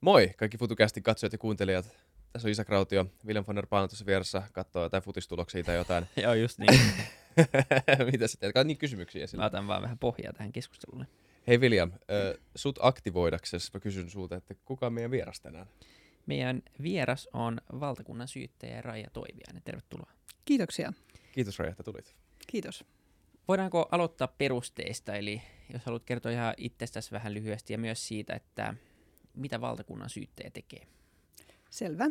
Moi kaikki FutuCastin katsojat ja kuuntelijat. Tässä on Isa Krautio. William von der Paan tuossa vieressä katsoo jotain futistuloksia tai jotain. Joo, just niin. Mitä sä teet? Niin kysymyksiä Mä esille. otan vaan vähän pohjaa tähän keskustelulle. Hei William, äh, sut aktivoidaksesi mä kysyn sulta, että kuka on meidän vieras tänään? Meidän vieras on valtakunnan syyttäjä Raija Toiviainen. Tervetuloa. Kiitoksia. Kiitos Raija, että tulit. Kiitos. Voidaanko aloittaa perusteista, eli jos haluat kertoa ihan itsestäsi vähän lyhyesti ja myös siitä, että mitä valtakunnan syyttäjä tekee. Selvä.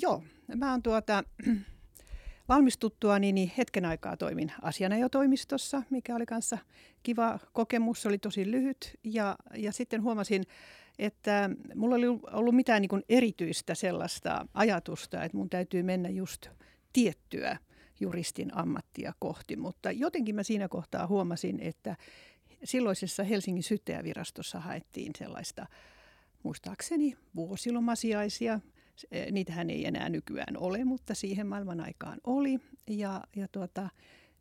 Joo, mä oon tuota, valmistuttua niin hetken aikaa toimin asianajotoimistossa, mikä oli kanssa kiva kokemus, se oli tosi lyhyt. Ja, ja sitten huomasin, että mulla oli ollut mitään niin erityistä sellaista ajatusta, että mun täytyy mennä just tiettyä juristin ammattia kohti, mutta jotenkin mä siinä kohtaa huomasin, että silloisessa Helsingin syyttäjävirastossa haettiin sellaista muistaakseni vuosilomasiaisia. Eh, Niitähän ei enää nykyään ole, mutta siihen maailman aikaan oli. Ja, ja tuota,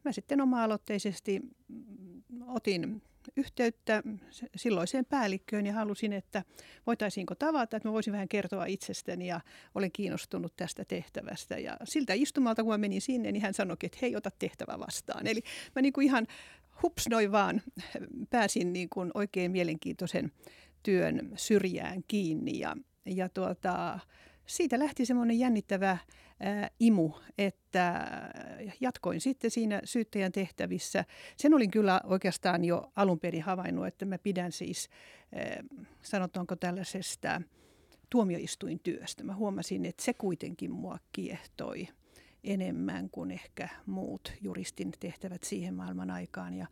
mä sitten oma-aloitteisesti mm, otin yhteyttä se- silloiseen päällikköön ja halusin, että voitaisiinko tavata, että mä voisin vähän kertoa itsestäni ja olen kiinnostunut tästä tehtävästä. Ja siltä istumalta, kun mä menin sinne, niin hän sanoi, että hei, ota tehtävä vastaan. Eli mä niin kuin ihan hups noin vaan pääsin niin kuin oikein mielenkiintoisen työn syrjään kiinni ja, ja tuota, siitä lähti semmoinen jännittävä ää, imu, että jatkoin sitten siinä syyttäjän tehtävissä. Sen olin kyllä oikeastaan jo alun perin havainnut, että mä pidän siis, ää, sanotaanko tällaisesta tuomioistuintyöstä. Mä huomasin, että se kuitenkin mua kiehtoi enemmän kuin ehkä muut juristin tehtävät siihen maailman aikaan. Ja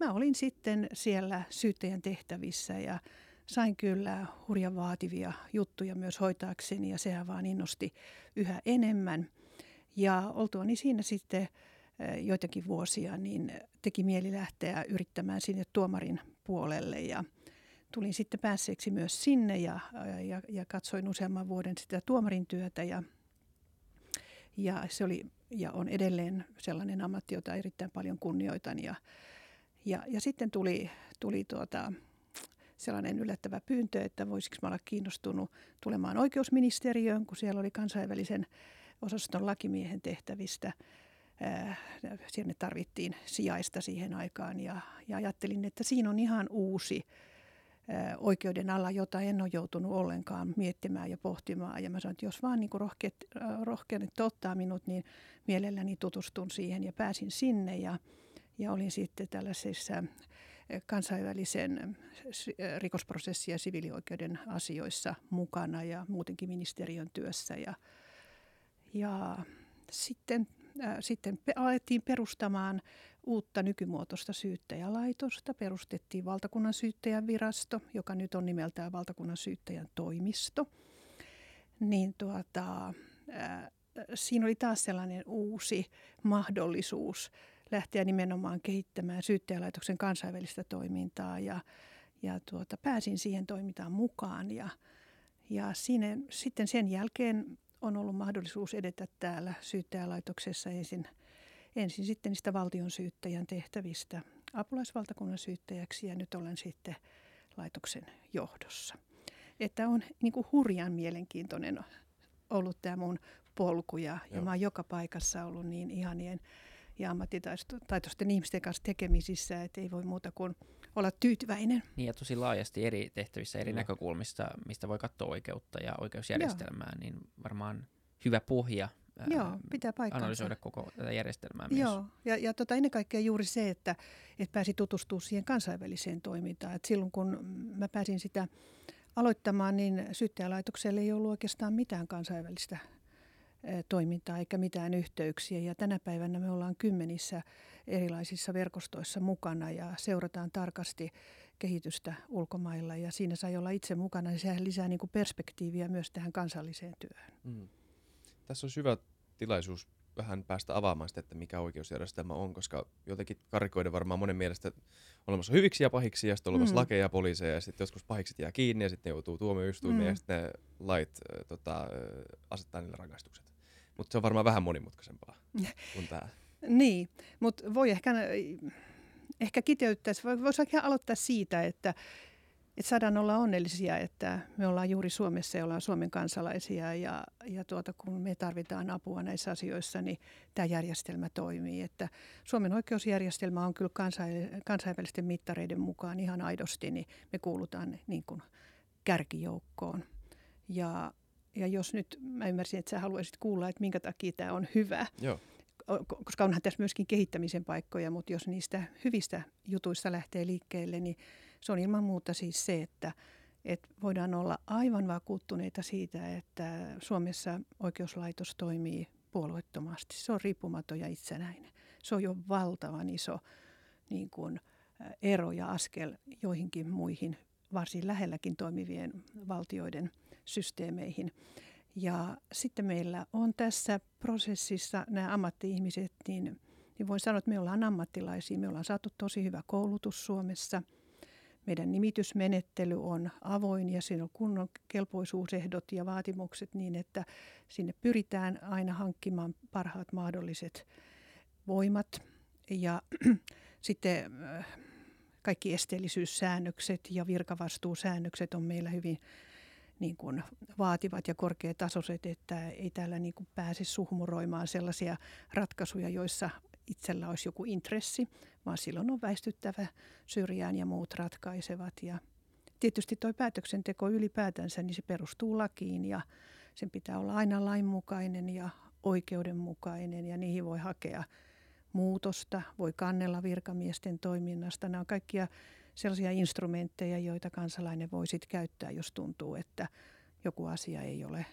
mä olin sitten siellä syyttäjän tehtävissä ja sain kyllä hurjan vaativia juttuja myös hoitaakseni ja sehän vaan innosti yhä enemmän. Ja oltuani siinä sitten joitakin vuosia, niin teki mieli lähteä yrittämään sinne tuomarin puolelle ja tulin sitten päässeeksi myös sinne ja, ja, ja katsoin useamman vuoden sitä tuomarin työtä ja, ja se oli ja on edelleen sellainen ammatti, jota erittäin paljon kunnioitan ja, ja, ja sitten tuli, tuli tuota, sellainen yllättävä pyyntö, että voisiko mä olla kiinnostunut tulemaan oikeusministeriöön, kun siellä oli kansainvälisen osaston lakimiehen tehtävistä. Ää, Sinne tarvittiin sijaista siihen aikaan ja, ja ajattelin, että siinä on ihan uusi ää, oikeuden ala, jota en ole joutunut ollenkaan miettimään ja pohtimaan. Ja mä sanoin, että jos vaan niin rohkeat, rohkeat ottaa minut, niin mielelläni tutustun siihen ja pääsin sinne ja, ja olin sitten tällaisessa kansainvälisen rikosprosessi- ja siviilioikeuden asioissa mukana ja muutenkin ministeriön työssä. Ja, ja sitten, äh, sitten alettiin perustamaan uutta nykymuotoista syyttäjälaitosta. Perustettiin valtakunnan syyttäjän virasto, joka nyt on nimeltään valtakunnan syyttäjän toimisto. Niin tuota, äh, siinä oli taas sellainen uusi mahdollisuus lähteä nimenomaan kehittämään syyttäjälaitoksen kansainvälistä toimintaa ja, ja tuota, pääsin siihen toimintaan mukaan ja, ja siinä, sitten sen jälkeen on ollut mahdollisuus edetä täällä syyttäjälaitoksessa ensin, ensin sitten niistä valtion syyttäjän tehtävistä apulaisvaltakunnan syyttäjäksi ja nyt olen sitten laitoksen johdossa. Että on niin kuin hurjan mielenkiintoinen ollut tämä mun polku ja, ja mä oon joka paikassa ollut niin ihanien ja ammattitaitoisten ihmisten kanssa tekemisissä, että ei voi muuta kuin olla tyytyväinen. Niin ja tosi laajasti eri tehtävissä, eri Joo. näkökulmista, mistä voi katsoa oikeutta ja oikeusjärjestelmää, niin varmaan hyvä pohja ää, Joo, pitää paikkansa. analysoida koko tätä järjestelmää myös. Joo, ja, ja tota, ennen kaikkea juuri se, että, että pääsi tutustumaan siihen kansainväliseen toimintaan. Et silloin kun mä pääsin sitä aloittamaan, niin syyttäjälaitokselle ei ollut oikeastaan mitään kansainvälistä toimintaa eikä mitään yhteyksiä. Ja tänä päivänä me ollaan kymmenissä erilaisissa verkostoissa mukana ja seurataan tarkasti kehitystä ulkomailla. Ja siinä sai olla itse mukana, niin sehän lisää niin kuin perspektiiviä myös tähän kansalliseen työhön. Mm. Tässä olisi hyvä tilaisuus vähän päästä avaamaan sitä, että mikä oikeusjärjestelmä on, koska jotenkin karikoiden varmaan monen mielestä on olemassa hyviksi ja pahiksi, ja sitten on olemassa Mm. lakeja ja poliiseja, ja sitten joskus pahikset jää kiinni, ja sitten ne joutuu tuomioistuimeen, Mm. ja sitten ne lait äh, tota, asettaa niille rangaistukset. Mutta se on varmaan vähän monimutkaisempaa kuin tämä. Niin, mutta voi ehkä, ehkä kiteyttää, voisi ehkä aloittaa siitä, että että saadaan olla onnellisia, että me ollaan juuri Suomessa ja ollaan Suomen kansalaisia ja, ja tuota, kun me tarvitaan apua näissä asioissa, niin tämä järjestelmä toimii. Että Suomen oikeusjärjestelmä on kyllä kansainvälisten mittareiden mukaan ihan aidosti, niin me kuulutaan niin kuin kärkijoukkoon. Ja, ja jos nyt, mä ymmärsin, että sä haluaisit kuulla, että minkä takia tämä on hyvä. Joo. Koska onhan tässä myöskin kehittämisen paikkoja, mutta jos niistä hyvistä jutuista lähtee liikkeelle, niin se on ilman muuta siis se, että, että voidaan olla aivan vakuuttuneita siitä, että Suomessa oikeuslaitos toimii puolueettomasti. Se on riippumaton ja itsenäinen. Se on jo valtavan iso niin kuin, ero ja askel joihinkin muihin varsin lähelläkin toimivien valtioiden systeemeihin. Ja sitten meillä on tässä prosessissa nämä ammatti-ihmiset, niin, niin voin sanoa, että me ollaan ammattilaisia. Me ollaan saatu tosi hyvä koulutus Suomessa – meidän nimitysmenettely on avoin ja siinä on kunnon kelpoisuusehdot ja vaatimukset niin, että sinne pyritään aina hankkimaan parhaat mahdolliset voimat. Ja sitten äh, kaikki esteellisyyssäännökset ja virkavastuusäännökset on meillä hyvin niin kuin vaativat ja korkeatasoiset, että ei täällä niin kuin pääse suhmuroimaan sellaisia ratkaisuja, joissa itsellä olisi joku intressi, vaan silloin on väistyttävä syrjään ja muut ratkaisevat. Ja tietysti tuo päätöksenteko ylipäätänsä, niin se perustuu lakiin ja sen pitää olla aina lainmukainen ja oikeudenmukainen ja niihin voi hakea muutosta, voi kannella virkamiesten toiminnasta. Nämä on kaikkia sellaisia instrumentteja, joita kansalainen voi sitten käyttää, jos tuntuu, että joku asia ei ole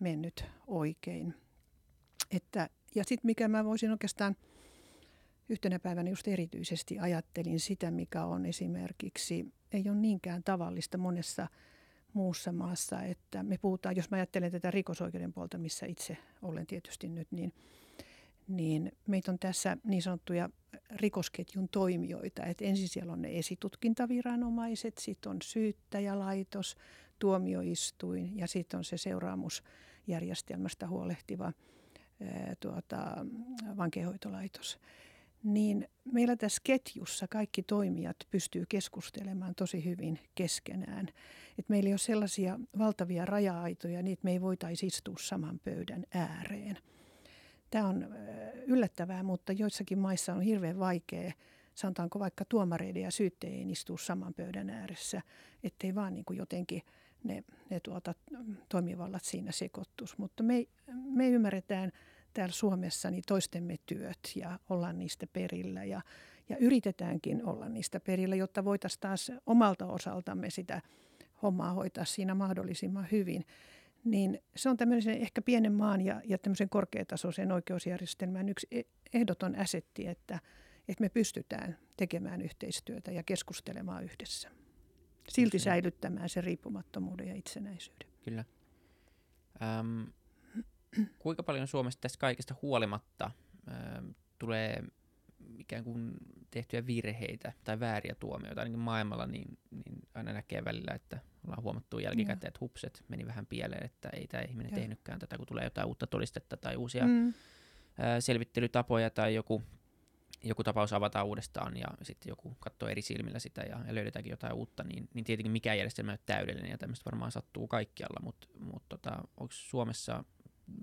mennyt oikein. Että, ja sitten mikä mä voisin oikeastaan yhtenä päivänä just erityisesti ajattelin sitä, mikä on esimerkiksi, ei ole niinkään tavallista monessa muussa maassa, että me puhutaan, jos mä ajattelen tätä rikosoikeuden puolta, missä itse olen tietysti nyt, niin, niin meitä on tässä niin sanottuja rikosketjun toimijoita. että ensin siellä on ne esitutkintaviranomaiset, sitten on syyttäjälaitos, tuomioistuin ja sitten on se seuraamusjärjestelmästä huolehtiva ää, tuota, vankeenhoitolaitos niin meillä tässä ketjussa kaikki toimijat pystyy keskustelemaan tosi hyvin keskenään. Et meillä ei ole sellaisia valtavia raja-aitoja, niitä me ei voitaisi istua saman pöydän ääreen. Tämä on yllättävää, mutta joissakin maissa on hirveän vaikea, sanotaanko vaikka tuomareiden ja syyttäjien istua saman pöydän ääressä, ettei vaan niin kuin jotenkin ne, ne tuota, toimivallat siinä sekoittuisi. Mutta me, me ymmärretään täällä Suomessa niin toistemme työt ja ollaan niistä perillä ja, ja yritetäänkin olla niistä perillä, jotta voitaisiin taas omalta osaltamme sitä hommaa hoitaa siinä mahdollisimman hyvin. Niin se on tämmöisen ehkä pienen maan ja, ja tämmöisen korkeatasoisen oikeusjärjestelmän yksi e, ehdoton asetti, että, että me pystytään tekemään yhteistyötä ja keskustelemaan yhdessä. Silti säilyttämään sen riippumattomuuden ja itsenäisyyden. Kyllä. Ähm, kuinka paljon Suomessa tästä kaikesta huolimatta ö, tulee ikään kuin tehtyjä virheitä tai vääriä tuomioita, ainakin maailmalla, niin, niin aina näkee välillä, että ollaan huomattu jälkikäteen, että hupset meni vähän pieleen, että ei tämä ihminen Joo. tehnytkään tätä, kun tulee jotain uutta todistetta tai uusia mm. ö, selvittelytapoja tai joku, joku tapaus avataan uudestaan ja sitten joku katsoo eri silmillä sitä ja, ja löydetäänkin jotain uutta, niin, niin tietenkin mikään järjestelmä ei ole täydellinen ja tämmöistä varmaan sattuu kaikkialla, mutta mut tota, onko Suomessa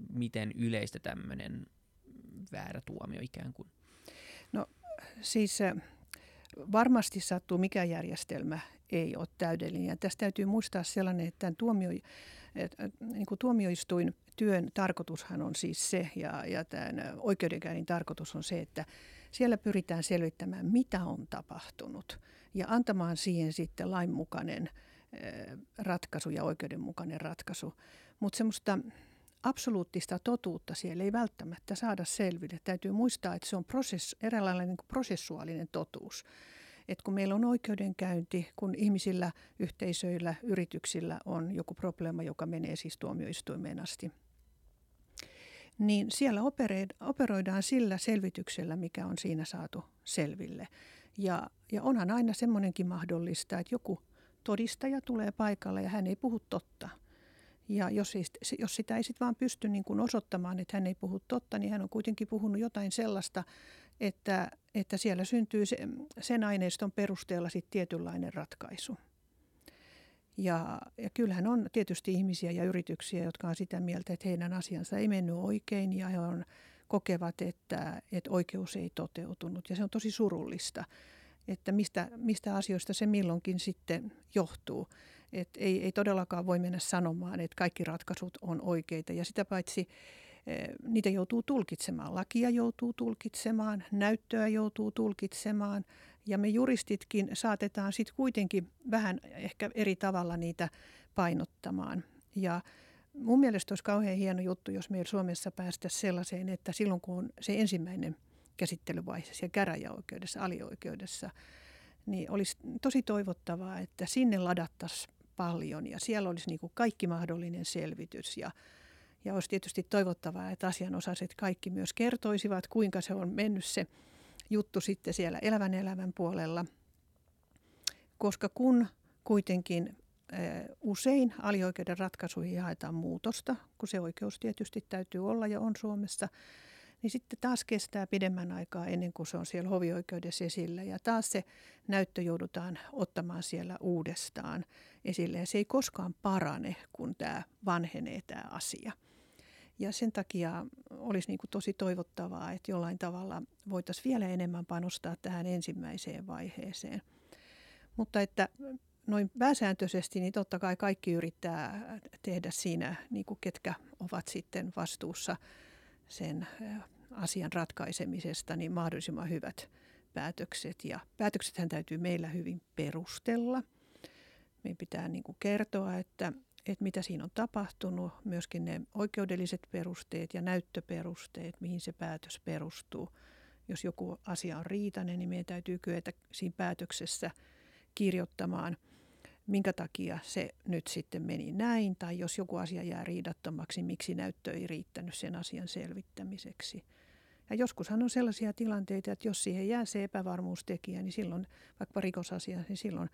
miten yleistä tämmöinen väärä tuomio ikään kuin? Siis varmasti sattuu, mikä järjestelmä ei ole täydellinen. Ja tästä täytyy muistaa sellainen, että tämän tuomio, niin kuin tuomioistuin työn tarkoitushan on siis se, ja, ja tämän oikeudenkäynnin tarkoitus on se, että siellä pyritään selvittämään, mitä on tapahtunut, ja antamaan siihen sitten lainmukainen ratkaisu ja oikeudenmukainen ratkaisu. Mutta semmoista absoluuttista totuutta siellä ei välttämättä saada selville. Täytyy muistaa, että se on prosess, eräänlainen niin prosessuaalinen totuus. Et kun meillä on oikeudenkäynti, kun ihmisillä, yhteisöillä, yrityksillä on joku probleema, joka menee siis tuomioistuimeen asti, niin siellä operoidaan sillä selvityksellä, mikä on siinä saatu selville. Ja, ja onhan aina semmoinenkin mahdollista, että joku todistaja tulee paikalle ja hän ei puhu totta – ja jos, ei, jos sitä ei sitten vaan pysty niin kuin osoittamaan, että hän ei puhu totta, niin hän on kuitenkin puhunut jotain sellaista, että, että siellä syntyy se, sen aineiston perusteella sitten tietynlainen ratkaisu. Ja, ja kyllähän on tietysti ihmisiä ja yrityksiä, jotka on sitä mieltä, että heidän asiansa ei mennyt oikein ja he on, kokevat, että, että oikeus ei toteutunut. Ja se on tosi surullista, että mistä, mistä asioista se milloinkin sitten johtuu. Et ei, ei todellakaan voi mennä sanomaan, että kaikki ratkaisut on oikeita. Ja sitä paitsi eh, niitä joutuu tulkitsemaan. Lakia joutuu tulkitsemaan, näyttöä joutuu tulkitsemaan. Ja me juristitkin saatetaan sitten kuitenkin vähän ehkä eri tavalla niitä painottamaan. Ja mun mielestä olisi kauhean hieno juttu, jos meillä Suomessa päästä sellaiseen, että silloin kun on se ensimmäinen käsittelyvaihe siellä käräjäoikeudessa, alioikeudessa, niin olisi tosi toivottavaa, että sinne ladattaisiin paljon ja siellä olisi niin kuin kaikki mahdollinen selvitys. Ja, ja olisi tietysti toivottavaa, että asianosaiset kaikki myös kertoisivat, kuinka se on mennyt se juttu sitten siellä elävän elämän puolella, koska kun kuitenkin usein alioikeuden ratkaisuihin haetaan muutosta, kun se oikeus tietysti täytyy olla ja on Suomessa, niin sitten taas kestää pidemmän aikaa ennen kuin se on siellä hovioikeudessa esillä. Ja taas se näyttö joudutaan ottamaan siellä uudestaan esille. Ja se ei koskaan parane, kun tämä vanhenee tämä asia. Ja sen takia olisi niin kuin tosi toivottavaa, että jollain tavalla voitaisiin vielä enemmän panostaa tähän ensimmäiseen vaiheeseen. Mutta että noin pääsääntöisesti, niin totta kai kaikki yrittää tehdä siinä, niin kuin ketkä ovat sitten vastuussa sen asian ratkaisemisesta, niin mahdollisimman hyvät päätökset. Ja päätöksethän täytyy meillä hyvin perustella. Meidän pitää niin kuin kertoa, että, että mitä siinä on tapahtunut, myöskin ne oikeudelliset perusteet ja näyttöperusteet, mihin se päätös perustuu. Jos joku asia on riitainen, niin meidän täytyy kyetä siinä päätöksessä kirjoittamaan – minkä takia se nyt sitten meni näin, tai jos joku asia jää riidattomaksi, miksi näyttö ei riittänyt sen asian selvittämiseksi. Ja joskushan on sellaisia tilanteita, että jos siihen jää se epävarmuustekijä, niin silloin, vaikka rikosasia, niin silloin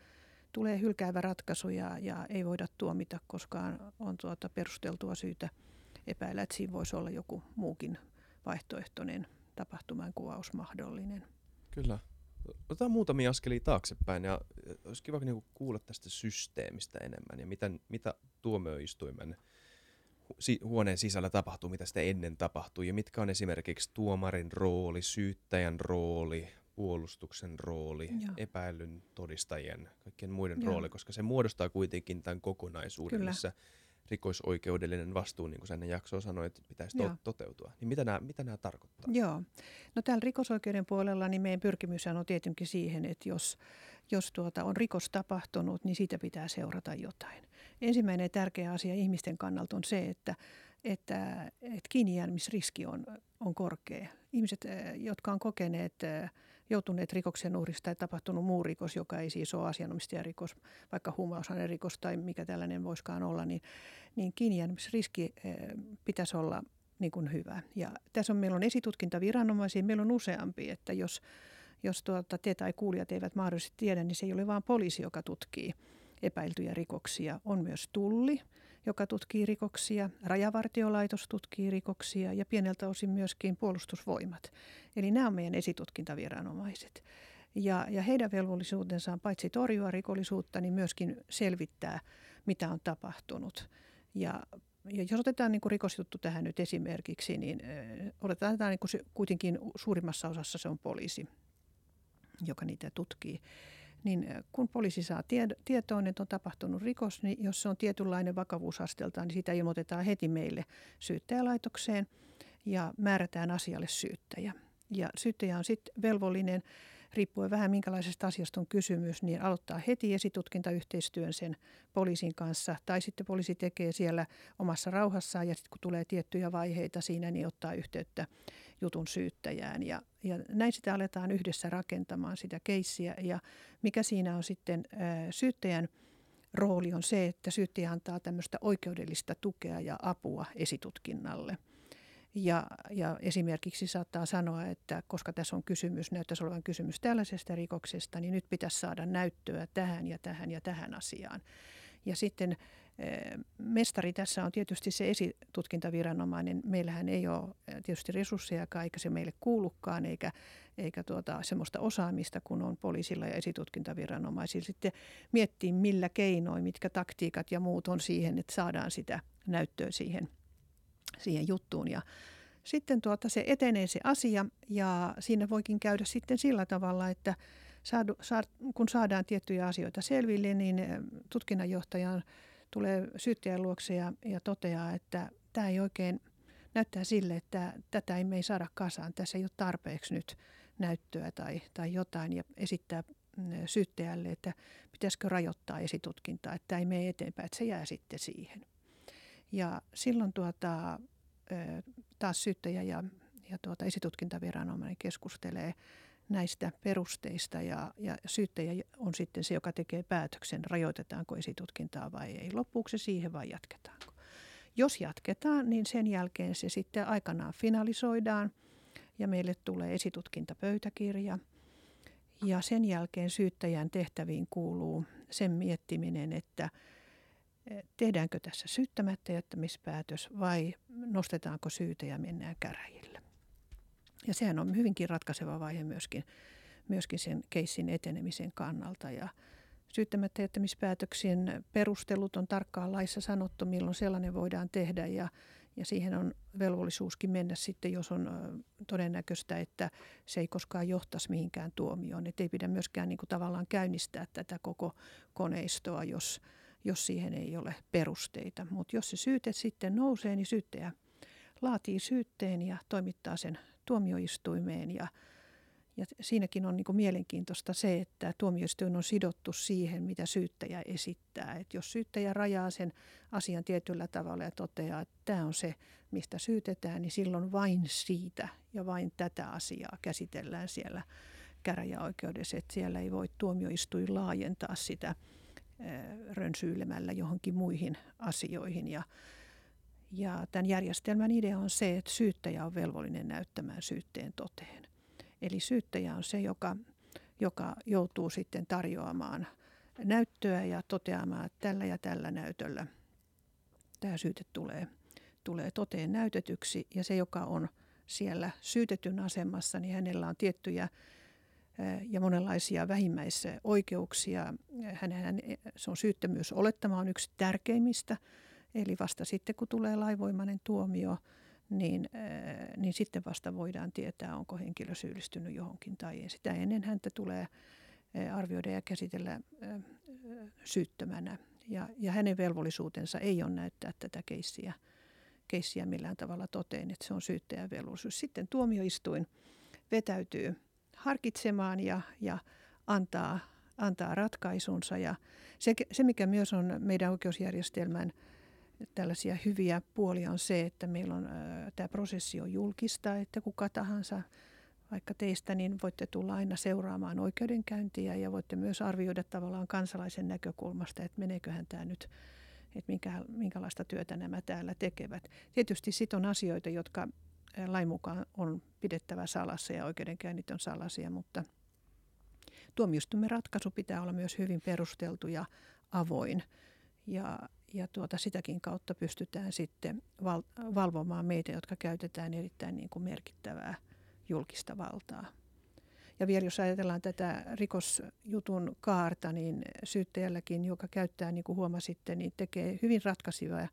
tulee hylkäävä ratkaisu ja, ja ei voida tuomita, koska on tuota perusteltua syytä epäillä, että siinä voisi olla joku muukin vaihtoehtoinen tapahtuman kuvaus mahdollinen. Kyllä. Otetaan muutamia askelia taaksepäin ja olisi kiva niinku kuulla tästä systeemistä enemmän ja miten, mitä tuomioistuimen huoneen sisällä tapahtuu, mitä sitä ennen tapahtuu ja mitkä on esimerkiksi tuomarin rooli, syyttäjän rooli, puolustuksen rooli, Joo. epäilyn todistajien, kaikkien muiden Joo. rooli, koska se muodostaa kuitenkin tämän kokonaisuuden, Kyllä. missä rikosoikeudellinen vastuu, niin kuin sen jakso sanoi, että pitäisi to- toteutua. Niin mitä nämä, mitä nämä tarkoittaa? Joo. No täällä rikosoikeuden puolella niin meidän pyrkimys on tietenkin siihen, että jos, jos tuota on rikos tapahtunut, niin siitä pitää seurata jotain. Ensimmäinen tärkeä asia ihmisten kannalta on se, että, että, että kiinnijäämisriski on, on korkea. Ihmiset, eh, jotka on kokeneet eh, joutuneet rikoksen uhrista tai tapahtunut muu rikos, joka ei siis ole asianomistajarikos, vaikka rikos tai mikä tällainen voiskaan olla, niin, niin kiinnijäämisriski eh, pitäisi olla niin kuin hyvä. Ja tässä on, meillä on esitutkintaviranomaisia, meillä on useampi, että jos, jos tuota, te tai kuulijat eivät mahdollisesti tiedä, niin se ei ole vain poliisi, joka tutkii epäiltyjä rikoksia. On myös tulli, joka tutkii rikoksia, rajavartiolaitos tutkii rikoksia ja pieneltä osin myöskin puolustusvoimat. Eli nämä on meidän esitutkintaviranomaiset. Ja, ja heidän velvollisuutensa on paitsi torjua rikollisuutta, niin myöskin selvittää, mitä on tapahtunut. Ja, ja jos otetaan niin kuin rikosjuttu tähän nyt esimerkiksi, niin otetaan että niin kuin kuitenkin suurimmassa osassa se on poliisi, joka niitä tutkii niin kun poliisi saa tietoon, että on tapahtunut rikos, niin jos se on tietynlainen vakavuusasteeltaan, niin sitä ilmoitetaan heti meille syyttäjälaitokseen ja määrätään asialle syyttäjä. Ja syyttäjä on sitten velvollinen, riippuen vähän minkälaisesta asiasta on kysymys, niin aloittaa heti esitutkintayhteistyön sen poliisin kanssa. Tai sitten poliisi tekee siellä omassa rauhassaan ja sitten kun tulee tiettyjä vaiheita siinä, niin ottaa yhteyttä jutun syyttäjään. Ja, ja näin sitä aletaan yhdessä rakentamaan sitä keissiä. Ja mikä siinä on sitten syyttäjän rooli on se, että syyttäjä antaa tämmöistä oikeudellista tukea ja apua esitutkinnalle. Ja, ja esimerkiksi saattaa sanoa, että koska tässä on kysymys, näyttäisi olevan kysymys tällaisesta rikoksesta, niin nyt pitäisi saada näyttöä tähän ja tähän ja tähän asiaan. Ja sitten Mestari tässä on tietysti se esitutkintaviranomainen. Meillähän ei ole tietysti resursseja, eikä se meille kuulukaan, eikä, eikä tuota, semmoista osaamista, kun on poliisilla ja esitutkintaviranomaisilla. Sitten miettii, millä keinoin, mitkä taktiikat ja muut on siihen, että saadaan sitä näyttöä siihen, siihen juttuun. Ja sitten tuota, se etenee se asia ja siinä voikin käydä sitten sillä tavalla, että saadu, saad, kun saadaan tiettyjä asioita selville, niin tutkinnanjohtajan tulee syyttäjän luokse ja, ja toteaa, että tämä ei oikein näyttää sille, että tätä ei me ei saada kasaan, tässä ei ole tarpeeksi nyt näyttöä tai, tai jotain ja esittää mm, syyttäjälle, että pitäisikö rajoittaa esitutkintaa, että ei mene eteenpäin, että se jää sitten siihen. Ja silloin tuota, taas syyttäjä ja, ja tuota esitutkintaviranomainen keskustelee näistä perusteista ja, ja syyttäjä on sitten se, joka tekee päätöksen, rajoitetaanko esitutkintaa vai ei. Loppuuko se siihen vai jatketaanko? Jos jatketaan, niin sen jälkeen se sitten aikanaan finalisoidaan ja meille tulee esitutkintapöytäkirja. Ja sen jälkeen syyttäjän tehtäviin kuuluu sen miettiminen, että e, tehdäänkö tässä syyttämättä jättämispäätös vai nostetaanko syytä ja mennään käräjille. Ja sehän on hyvinkin ratkaiseva vaihe myöskin, myöskin sen keissin etenemisen kannalta. Ja syyttämättä jättämispäätöksien perustelut on tarkkaan laissa sanottu, milloin sellainen voidaan tehdä ja, ja siihen on velvollisuuskin mennä sitten, jos on todennäköistä, että se ei koskaan johtaisi mihinkään tuomioon. Että ei pidä myöskään niin kuin tavallaan käynnistää tätä koko koneistoa, jos, jos siihen ei ole perusteita. Mutta jos se syyte sitten nousee, niin syyttäjä laatii syytteen ja toimittaa sen tuomioistuimeen ja, ja siinäkin on niin mielenkiintoista se, että tuomioistuin on sidottu siihen, mitä syyttäjä esittää. Et jos syyttäjä rajaa sen asian tietyllä tavalla ja toteaa, että tämä on se, mistä syytetään, niin silloin vain siitä ja vain tätä asiaa käsitellään siellä käräjäoikeudessa. Että siellä ei voi tuomioistuin laajentaa sitä rönsyilemällä johonkin muihin asioihin. Ja ja tämän järjestelmän idea on se, että syyttäjä on velvollinen näyttämään syytteen toteen. Eli syyttäjä on se, joka, joka joutuu sitten tarjoamaan näyttöä ja toteamaan, että tällä ja tällä näytöllä tämä syyte tulee, tulee toteen näytetyksi. Ja se, joka on siellä syytetyn asemassa, niin hänellä on tiettyjä ja monenlaisia vähimmäisoikeuksia. Hänen, se on syyttömyys olettama on yksi tärkeimmistä – Eli vasta sitten, kun tulee laivoimainen tuomio, niin, niin sitten vasta voidaan tietää, onko henkilö syyllistynyt johonkin tai ei. Sitä ennen häntä tulee arvioida ja käsitellä syyttömänä. Ja, ja hänen velvollisuutensa ei ole näyttää tätä keissiä, keissiä millään tavalla toteen, että se on syyttäjän velvollisuus. Sitten tuomioistuin vetäytyy harkitsemaan ja, ja antaa, antaa ratkaisunsa. Ja se, se, mikä myös on meidän oikeusjärjestelmän tällaisia hyviä puolia on se, että meillä on tämä prosessi on julkista, että kuka tahansa vaikka teistä, niin voitte tulla aina seuraamaan oikeudenkäyntiä ja voitte myös arvioida tavallaan kansalaisen näkökulmasta, että meneeköhän tämä nyt, että minkä, minkälaista työtä nämä täällä tekevät. Tietysti sitten on asioita, jotka lain mukaan on pidettävä salassa ja oikeudenkäynnit on salaisia, mutta tuomioistuimen ratkaisu pitää olla myös hyvin perusteltu ja avoin. Ja, ja tuota, sitäkin kautta pystytään sitten val, valvomaan meitä, jotka käytetään erittäin niin kuin merkittävää julkista valtaa. Ja vielä jos ajatellaan tätä rikosjutun kaarta, niin syyttäjälläkin, joka käyttää, niin kuin huomasitte, niin tekee hyvin ratkaisivia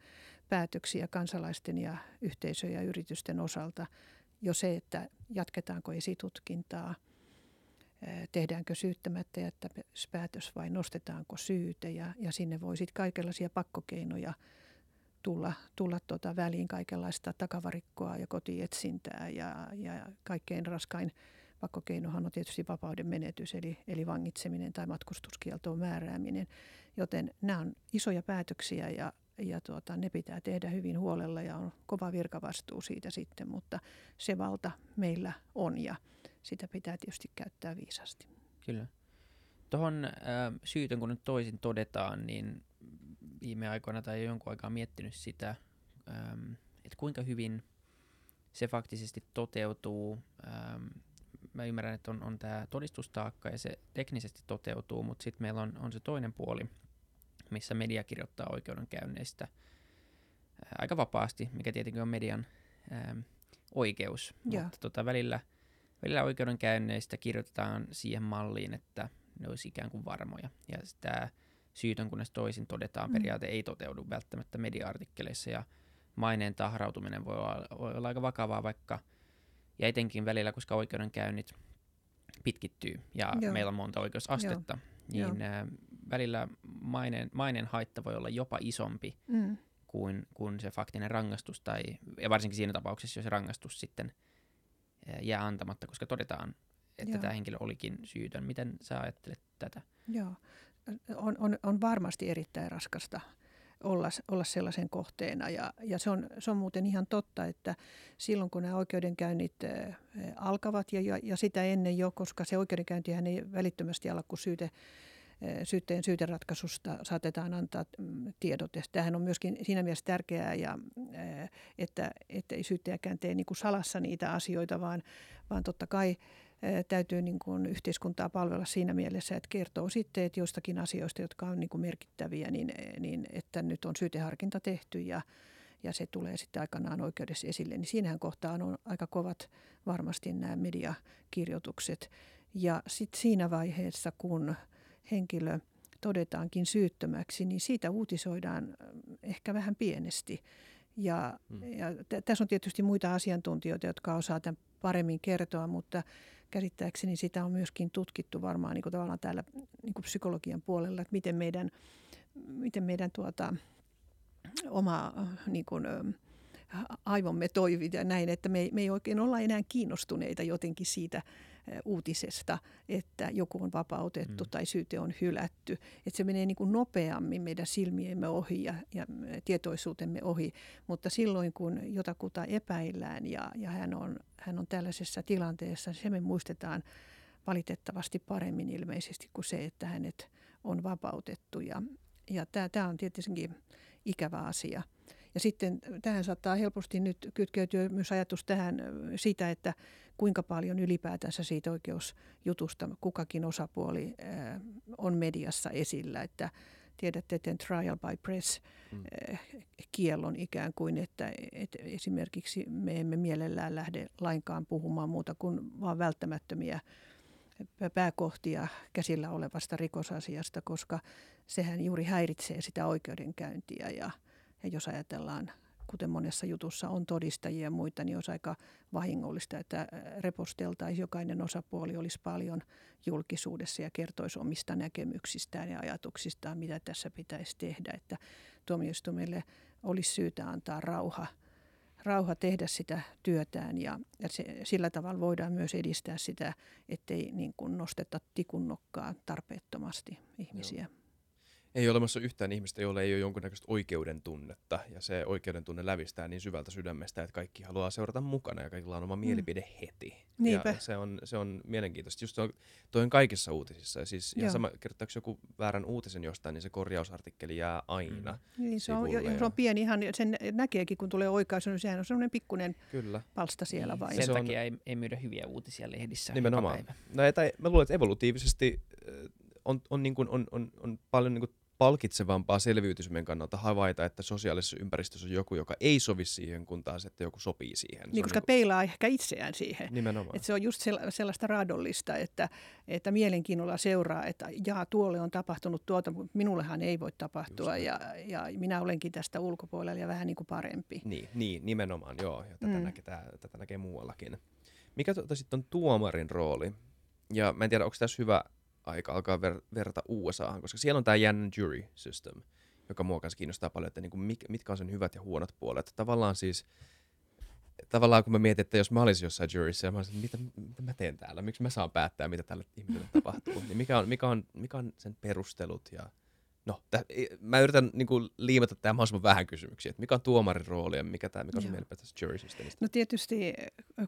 päätöksiä kansalaisten ja yhteisöjen ja yritysten osalta. Jo se, että jatketaanko esitutkintaa – tehdäänkö syyttämättä jättämispäätös vai nostetaanko syyte ja, ja sinne voi sitten kaikenlaisia pakkokeinoja tulla, tulla tuota väliin kaikenlaista takavarikkoa ja kotietsintää ja, ja kaikkein raskain pakkokeinohan on tietysti vapauden menetys eli, eli vangitseminen tai matkustuskieltoon määrääminen. Joten nämä on isoja päätöksiä ja, ja tuota, ne pitää tehdä hyvin huolella ja on kova virkavastuu siitä sitten, mutta se valta meillä on ja sitä pitää tietysti käyttää viisasti. Kyllä. Tuohon äh, syytön, kun nyt toisin todetaan, niin viime aikoina tai jonkun aikaa miettinyt sitä, ähm, että kuinka hyvin se faktisesti toteutuu. Ähm, mä ymmärrän, että on, on tämä todistustaakka ja se teknisesti toteutuu, mutta sitten meillä on, on se toinen puoli, missä media kirjoittaa oikeudenkäynneistä aika vapaasti, mikä tietenkin on median ää, oikeus. Ja. Mutta tota, välillä, välillä oikeudenkäynneistä kirjoitetaan siihen malliin, että ne olisi ikään kuin varmoja. Ja sitä syytön, kunnes toisin todetaan, Mm. periaate ei toteudu välttämättä media-artikkeleissa. Ja maineen tahrautuminen voi olla, voi olla aika vakavaa vaikka, ja etenkin välillä, koska oikeudenkäynnit pitkittyy ja Joo. meillä on monta oikeusastetta, Joo. niin ää, välillä maineen, maineen haitta voi olla jopa isompi Mm. kuin, kuin se faktinen rangaistus, tai, ja varsinkin siinä tapauksessa, jos se rangaistus sitten jää antamatta, koska todetaan, että Joo. tämä henkilö olikin syytön. Miten sä ajattelet tätä? Joo. On, on, on varmasti erittäin raskasta olla, olla sellaisen kohteena. Ja, ja se, on, se on muuten ihan totta, että silloin kun nämä oikeudenkäynnit äh, alkavat ja, ja, ja sitä ennen jo, koska se oikeudenkäyntihän ei välittömästi ala, kun syyte, syytteen syyteratkaisusta saatetaan antaa mm, tiedot. Ja tämähän on myöskin siinä mielessä tärkeää, ja, äh, että, että ei syyttäjäkään tee niin kuin salassa niitä asioita, vaan, vaan totta kai ää, täytyy niin kuin yhteiskuntaa palvella siinä mielessä, että kertoo sitten että jostakin asioista, jotka on niin kuin merkittäviä, niin, niin että nyt on syyteharkinta tehty ja, ja se tulee sitten aikanaan oikeudessa esille. Niin siinähän kohtaan on aika kovat varmasti nämä mediakirjoitukset. Ja sitten siinä vaiheessa, kun henkilö todetaankin syyttömäksi, niin siitä uutisoidaan ehkä vähän pienesti. Ja, Hmm. ja t- tässä on tietysti muita asiantuntijoita, jotka osaa tämän paremmin kertoa, mutta käsittääkseni sitä on myöskin tutkittu varmaan niin kuin tavallaan täällä niin kuin psykologian puolella, että miten meidän, miten meidän tuota, oma niin kuin, aivomme toimii ja näin, että me, ei- me ei oikein olla enää kiinnostuneita jotenkin siitä uutisesta, että joku on vapautettu Mm. tai syyte on hylätty. Että se menee niin kuin nopeammin meidän silmiemme ohi ja, ja tietoisuutemme ohi, mutta silloin kun jotakuta epäillään ja, ja hän, on, hän on tällaisessa tilanteessa, se me muistetaan valitettavasti paremmin ilmeisesti kuin se, että hänet on vapautettu. Ja, ja tämä on tietenkin ikävä asia. Ja sitten tähän saattaa helposti nyt kytkeytyä myös ajatus tähän ö, siitä, että kuinka paljon ylipäätänsä siitä oikeusjutusta kukakin osapuoli on mediassa esillä. Että tiedätte, että trial by press Mm. kiellon ikään kuin, että, että esimerkiksi me emme mielellään lähde lainkaan puhumaan muuta kuin vaan välttämättömiä pääkohtia käsillä olevasta rikosasiasta, koska sehän juuri häiritsee sitä oikeudenkäyntiä. Ja, ja jos ajatellaan, kuten monessa jutussa on todistajia ja muita, niin olisi aika vahingollista, että reposteltaisiin jokainen osapuoli olisi paljon julkisuudessa ja kertoisi omista näkemyksistään ja ajatuksistaan, mitä tässä pitäisi tehdä. Että tuomioistuimelle olisi syytä antaa rauha rauha tehdä sitä työtään ja, ja se, sillä tavalla voidaan myös edistää sitä, ettei niin kuin nosteta tikunnokkaa tarpeettomasti ihmisiä. Ei ole olemassa yhtään ihmistä, jolla ei ole jonkunnäköistä oikeuden tunnetta, ja se oikeuden tunne lävistää niin syvältä sydämestä, että kaikki haluaa seurata mukana, ja kaikilla on oma mielipide heti. Niinpä. Ja se on, se on mielenkiintoista. Just toi, toi on kaikissa uutisissa. Ja siis Joo. ihan sama, kertooko joku väärän uutisen jostain, niin se korjausartikkeli jää aina. Mm. Niin se, on, Sivulle se ja- on pieni ihan, sen näkeekin kun tulee oikaisu, niin sehän on semmoinen pikkuinen Kyllä. palsta siellä Niin, vain. Sen Se on- takia ei, ei myydä hyviä uutisia lehdissä Nimenomaan. joka päivä. No, et, ei- mä luulen, että evolutiivisesti äh, on, on, niin kuin, on, on, on paljon niin kuin palkitsevampaa selviytymisen kannalta havaita, että sosiaalisessa ympäristössä on joku, joka ei sovi siihen, kun taas, että joku sopii siihen. Se Niin, koska niin peilaa ehkä itseään siihen. kuin, nimenomaan. Et se on just sella- sellaista raadollista, että, että mielenkiinnolla seuraa, että jaa, tuolle on tapahtunut tuota, mutta minullehan ei voi tapahtua ja, ja minä olenkin tästä ulkopuolella ja vähän niin kuin parempi. Niin, niin, nimenomaan, joo. Ja tätä, Mm. näkee, tää, tätä näkee muuallakin. Mikä tuota sitten on tuomarin rooli? Ja mä en tiedä, onko tässä hyvä aika alkaa ver- verrata USAhan, koska siellä on tämä jännä jury system, joka mua kanssa kiinnostaa paljon, että niinku mik, mitkä on sen hyvät ja huonot puolet. Tavallaan siis, tavallaan kun mä mietin, että jos mä olisin jossain juryssä mä olisin, mitä, mitä mä teen täällä, miksi mä saan päättää, mitä tälle ihmiselle tapahtuu, niin mikä on, mikä on, mikä on sen perustelut ja No, täh, mä yritän niin kuin, liimata tähän mahdollisimman vähän kysymyksiä, että mikä on tuomarin rooli ja mikä, tää, mikä on Joo. mielipide tästä jury systemistä? No tietysti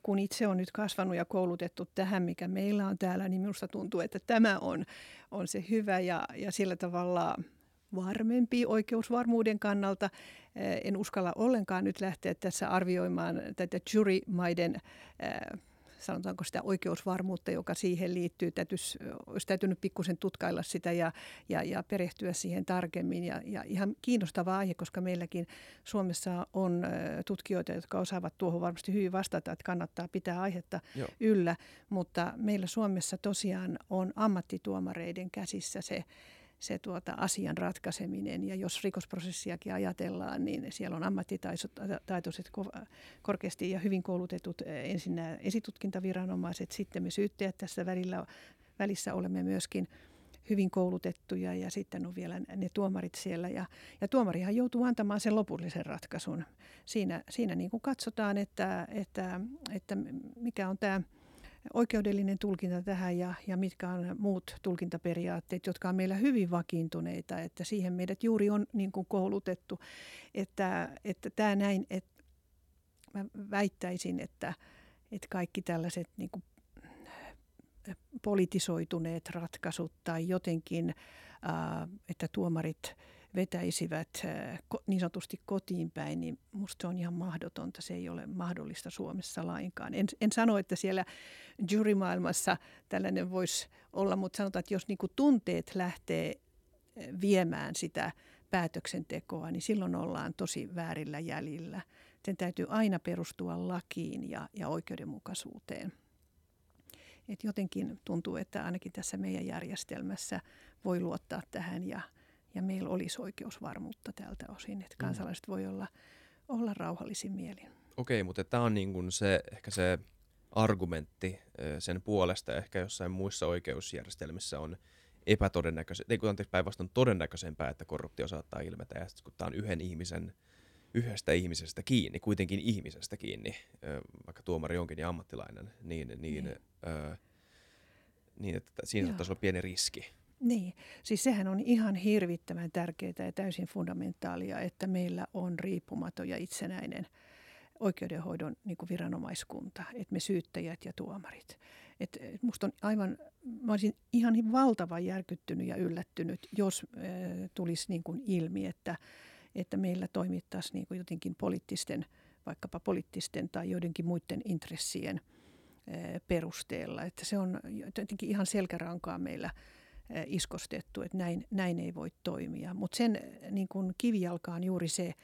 kun itse on nyt kasvanut ja koulutettu tähän, mikä meillä on täällä, niin minusta tuntuu, että tämä on, on se hyvä ja, ja sillä tavalla varmempi oikeusvarmuuden kannalta. Eh, En uskalla ollenkaan nyt lähteä tässä arvioimaan tätä jurymaiden eh, sanotaanko sitä oikeusvarmuutta, joka siihen liittyy. Täytyisi, olisi täytynyt pikkusen tutkailla sitä ja, ja, ja perehtyä siihen tarkemmin. Ja, ja ihan kiinnostava aihe, koska meilläkin Suomessa on tutkijoita, jotka osaavat tuohon varmasti hyvin vastata, että kannattaa pitää aihetta Joo. yllä. Mutta meillä Suomessa tosiaan on ammattituomareiden käsissä se se tuota, asian ratkaiseminen. Ja jos rikosprosessiakin ajatellaan, niin siellä on ammattitaitoiset, korkeasti ja hyvin koulutetut eh, ensin nämä esitutkintaviranomaiset, sitten me syyttäjät tässä välillä, välissä olemme myöskin hyvin koulutettuja ja sitten on vielä ne tuomarit siellä. Ja, ja tuomarihan joutuu antamaan sen lopullisen ratkaisun. Siinä, siinä niin kuin katsotaan, että, että, että mikä on tämä oikeudellinen tulkinta tähän ja, ja mitkä on muut tulkintaperiaatteet, jotka on meillä hyvin vakiintuneita, että siihen meidät juuri on niin kuin koulutettu, että, että tämä näin, että mä väittäisin, että, että kaikki tällaiset niin kuin politisoituneet ratkaisut tai jotenkin, että tuomarit vetäisivät äh, niin sanotusti kotiin päin, niin musta se on ihan mahdotonta. Se ei ole mahdollista Suomessa lainkaan. En, en sano, että siellä jurymaailmassa tällainen voisi olla, mutta sanotaan, että jos niinku tunteet lähtee äh, viemään sitä päätöksentekoa, niin silloin ollaan tosi väärillä jäljillä. Sen täytyy aina perustua lakiin ja, ja oikeudenmukaisuuteen. Et jotenkin tuntuu, että ainakin tässä meidän järjestelmässä voi luottaa tähän ja – ja meillä olisi oikeusvarmuutta tältä osin, että mm. kansalaiset voi olla, olla rauhallisin mielin. Okei, mutta tämä on niin kuin se, ehkä se argumentti sen puolesta, ehkä jossain muissa oikeusjärjestelmissä on epätodennäköisempää, ei kun anteeksi päinvastoin todennäköisempää, että korruptio saattaa ilmetä, ja sitten kun tämä on yhden ihmisen, yhdestä ihmisestä kiinni, kuitenkin ihmisestä kiinni, vaikka tuomari onkin ja ammattilainen, niin, niin, niin. Ö, niin että siinä saattaisi olla pieni riski. Niin, siis sehän on ihan hirvittävän tärkeää ja täysin fundamentaalia, että meillä on riippumaton ja itsenäinen oikeudenhoidon niin kuin viranomaiskunta, että me syyttäjät ja tuomarit. Et, et musta on aivan, mä olisin ihan valtavan järkyttynyt ja yllättynyt, jos äh, tulisi niin kuin ilmi, että, että meillä toimittaisiin niin kuin jotenkin poliittisten, vaikkapa poliittisten tai joidenkin muiden intressien äh, perusteella. Että se on jotenkin ihan selkärankaa meillä – iskostettu, että näin, näin ei voi toimia. Mutta sen niin kun kivijalka on juuri se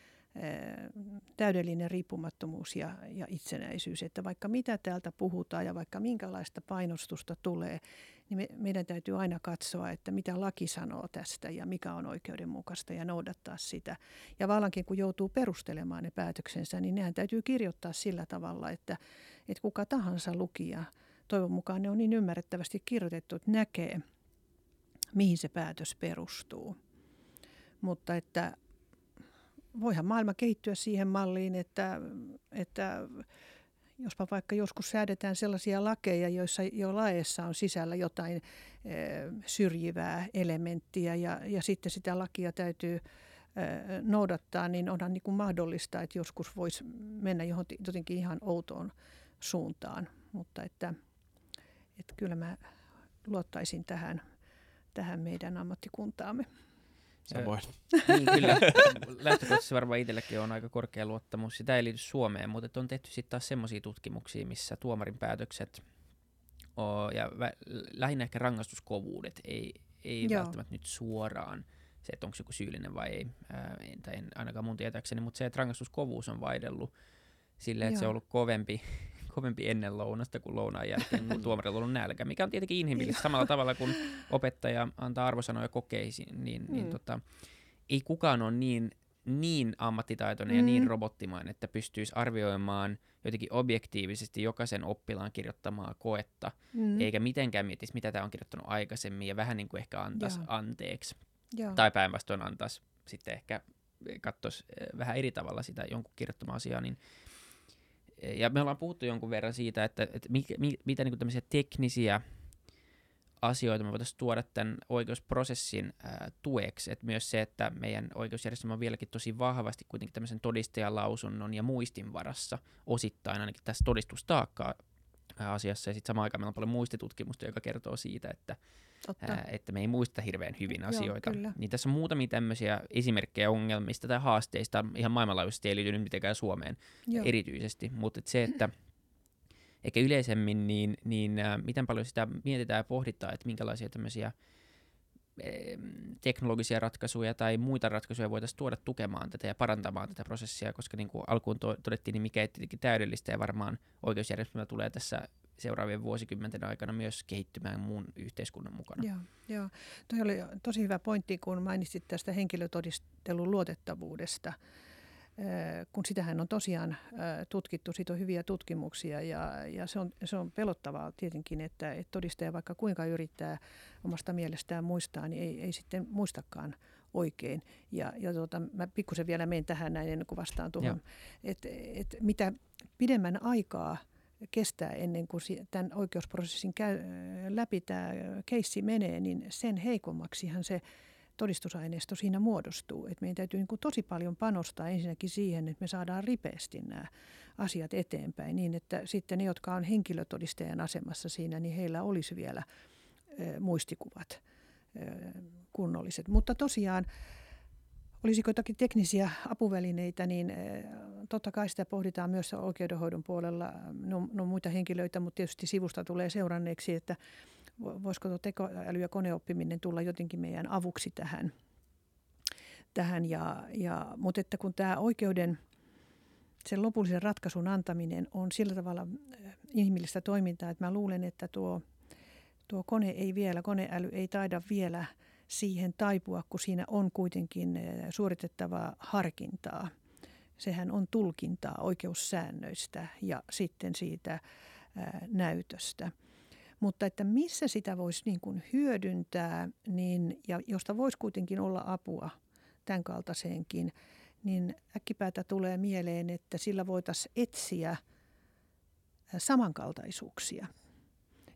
täydellinen riippumattomuus ja, ja itsenäisyys, että vaikka mitä täältä puhutaan ja vaikka minkälaista painostusta tulee, niin me, meidän täytyy aina katsoa, että mitä laki sanoo tästä ja mikä on oikeudenmukaista ja noudattaa sitä. Ja vallankin kun joutuu perustelemaan ne päätöksensä, niin nehän täytyy kirjoittaa sillä tavalla, että, että kuka tahansa lukija, toivon mukaan ne on niin ymmärrettävästi kirjoitettu, että näkee – mihin se päätös perustuu. Mutta että voihan maailma kehittyä siihen malliin, että, että jospa vaikka joskus säädetään sellaisia lakeja, joissa jo laeissa on sisällä jotain e, syrjivää elementtiä ja, ja sitten sitä lakia täytyy e, noudattaa, niin onhan niin kuin mahdollista, että joskus voisi mennä johonkin jotenkin ihan outoon suuntaan. Mutta että, että kyllä mä luottaisin tähän tähän meidän ammattikuntaamme. Samoin. niin, kyllä. Lähtökohtaisesti varmaan itselläkin on aika korkea luottamus. Sitä ei liity Suomeen, mutta on tehty sitten taas semmoisia tutkimuksia, missä tuomarin päätökset o, ja vä- lähinnä ehkä rangaistuskovuudet ei, ei välttämättä nyt suoraan se, että onko joku syyllinen vai ei, ää, tai en ainakaan mun tietääkseni, mutta se, että rangaistuskovuus on vaihdellut silleen, että se on ollut kovempi kovempi ennen lounasta kuin lounaan jälkeen, kun tuomarilla on ollut nälkä, mikä on tietenkin inhimillistä samalla tavalla kuin opettaja antaa arvosanoja kokeisiin, niin, niin mm. tota, ei kukaan ole niin, niin ammattitaitoinen mm. ja niin mm. robottimainen, että pystyisi arvioimaan jotenkin objektiivisesti jokaisen oppilaan kirjoittamaa koetta, mm. eikä mitenkään mietisi, mitä tämä on kirjoittanut aikaisemmin, ja vähän niin kuin ehkä antaisi Joo. anteeksi. Joo. Tai päinvastoin antaisi sitten ehkä katsoisi eh, vähän eri tavalla sitä jonkun kirjoittamaa asiaa, niin ja me ollaan puhuttu jonkun verran siitä, että, että mikä, mi, mitä niin tämmöisiä teknisiä asioita me voitaisiin tuoda tämän oikeusprosessin ää, tueksi. Et myös se, että meidän oikeusjärjestelmä on vieläkin tosi vahvasti kuitenkin tämmöisen todistajalausunnon ja muistin varassa osittain ainakin tässä todistustaakkaa asiassa. Ja sitten samaan aikaan meillä on paljon muistitutkimusta, joka kertoo siitä, että ää, että me ei muista hirveän hyvin asioita. Joo, niin tässä on muutamia tämmöisiä esimerkkejä ongelmista tai haasteista, ihan maailmanlaajuisesti ei liity mitenkään Suomeen Joo. erityisesti, mutta et se, että ehkä yleisemmin, niin, niin äh, miten paljon sitä mietitään ja pohditaan, että minkälaisia tämmöisiä teknologisia ratkaisuja tai muita ratkaisuja voitaisiin tuoda tukemaan tätä ja parantamaan tätä prosessia, koska niin kuin alkuun to- todettiin, niin mikä ei tietenkin täydellistä ja varmaan oikeusjärjestelmä tulee tässä seuraavien vuosikymmenten aikana myös kehittymään muun yhteiskunnan mukana. Joo, joo. Toi oli tosi hyvä pointti, kun mainitsit tästä henkilötodistelun luotettavuudesta. Kun sitähän on tosiaan tutkittu, siitä on hyviä tutkimuksia ja, ja se, on, se on pelottavaa tietenkin, että, että todistaja vaikka kuinka yrittää omasta mielestään muistaa, niin ei, ei sitten muistakaan oikein. Ja, ja tuota, mä pikkusen vielä menen tähän näin ennen kuin vastaan tuohon, että et mitä pidemmän aikaa – kestää ennen kuin tämän oikeusprosessin käy, läpi tämä keissi menee, niin sen heikommaksihan se todistusaineisto siinä muodostuu. Et meidän täytyy niin kuin tosi paljon panostaa ensinnäkin siihen, että me saadaan ripeästi nämä asiat eteenpäin niin, että sitten ne, jotka on henkilötodistajan asemassa siinä, niin heillä olisi vielä muistikuvat kunnolliset. Mutta tosiaan Olisiko jotakin teknisiä apuvälineitä, niin eh, totta kai sitä pohditaan myös oikeudenhoidon puolella. No, no muita henkilöitä, mutta tietysti sivusta tulee seuranneeksi, että voisiko tuo tekoäly ja koneoppiminen tulla jotenkin meidän avuksi tähän. tähän ja, ja, mutta että kun tämä oikeuden, sen lopullisen ratkaisun antaminen on sillä tavalla eh, inhimillistä toimintaa, että mä luulen, että tuo, tuo kone ei vielä, koneäly ei taida vielä – siihen taipua, kun siinä on kuitenkin eh, suoritettavaa harkintaa. Sehän on tulkintaa oikeussäännöistä ja sitten siitä eh, näytöstä. Mutta että missä sitä voisi niin kuin hyödyntää niin, ja josta voisi kuitenkin olla apua tämän kaltaiseenkin, niin äkkipäätä tulee mieleen, että sillä voitaisiin etsiä eh, samankaltaisuuksia –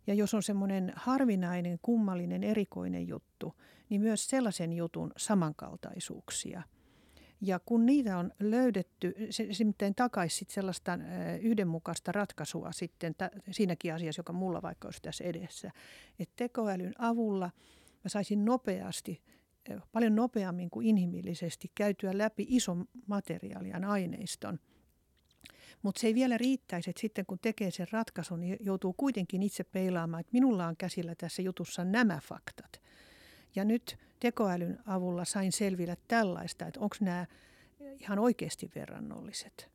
ja jos on semmoinen harvinainen, kummallinen, erikoinen juttu, niin myös sellaisen jutun samankaltaisuuksia. Ja kun niitä on löydetty, se, se miten takaisi sellaista yhdenmukaista ratkaisua sitten t- siinäkin asiassa, joka mulla vaikka olisi tässä edessä. Että tekoälyn avulla mä saisin nopeasti, paljon nopeammin kuin inhimillisesti käytyä läpi ison materiaalian aineiston – mutta se ei vielä riittäisi, että sitten kun tekee sen ratkaisun, niin joutuu kuitenkin itse peilaamaan, että minulla on käsillä tässä jutussa nämä faktat. Ja nyt tekoälyn avulla sain selvillä tällaista, että onko nämä ihan oikeasti verrannolliset.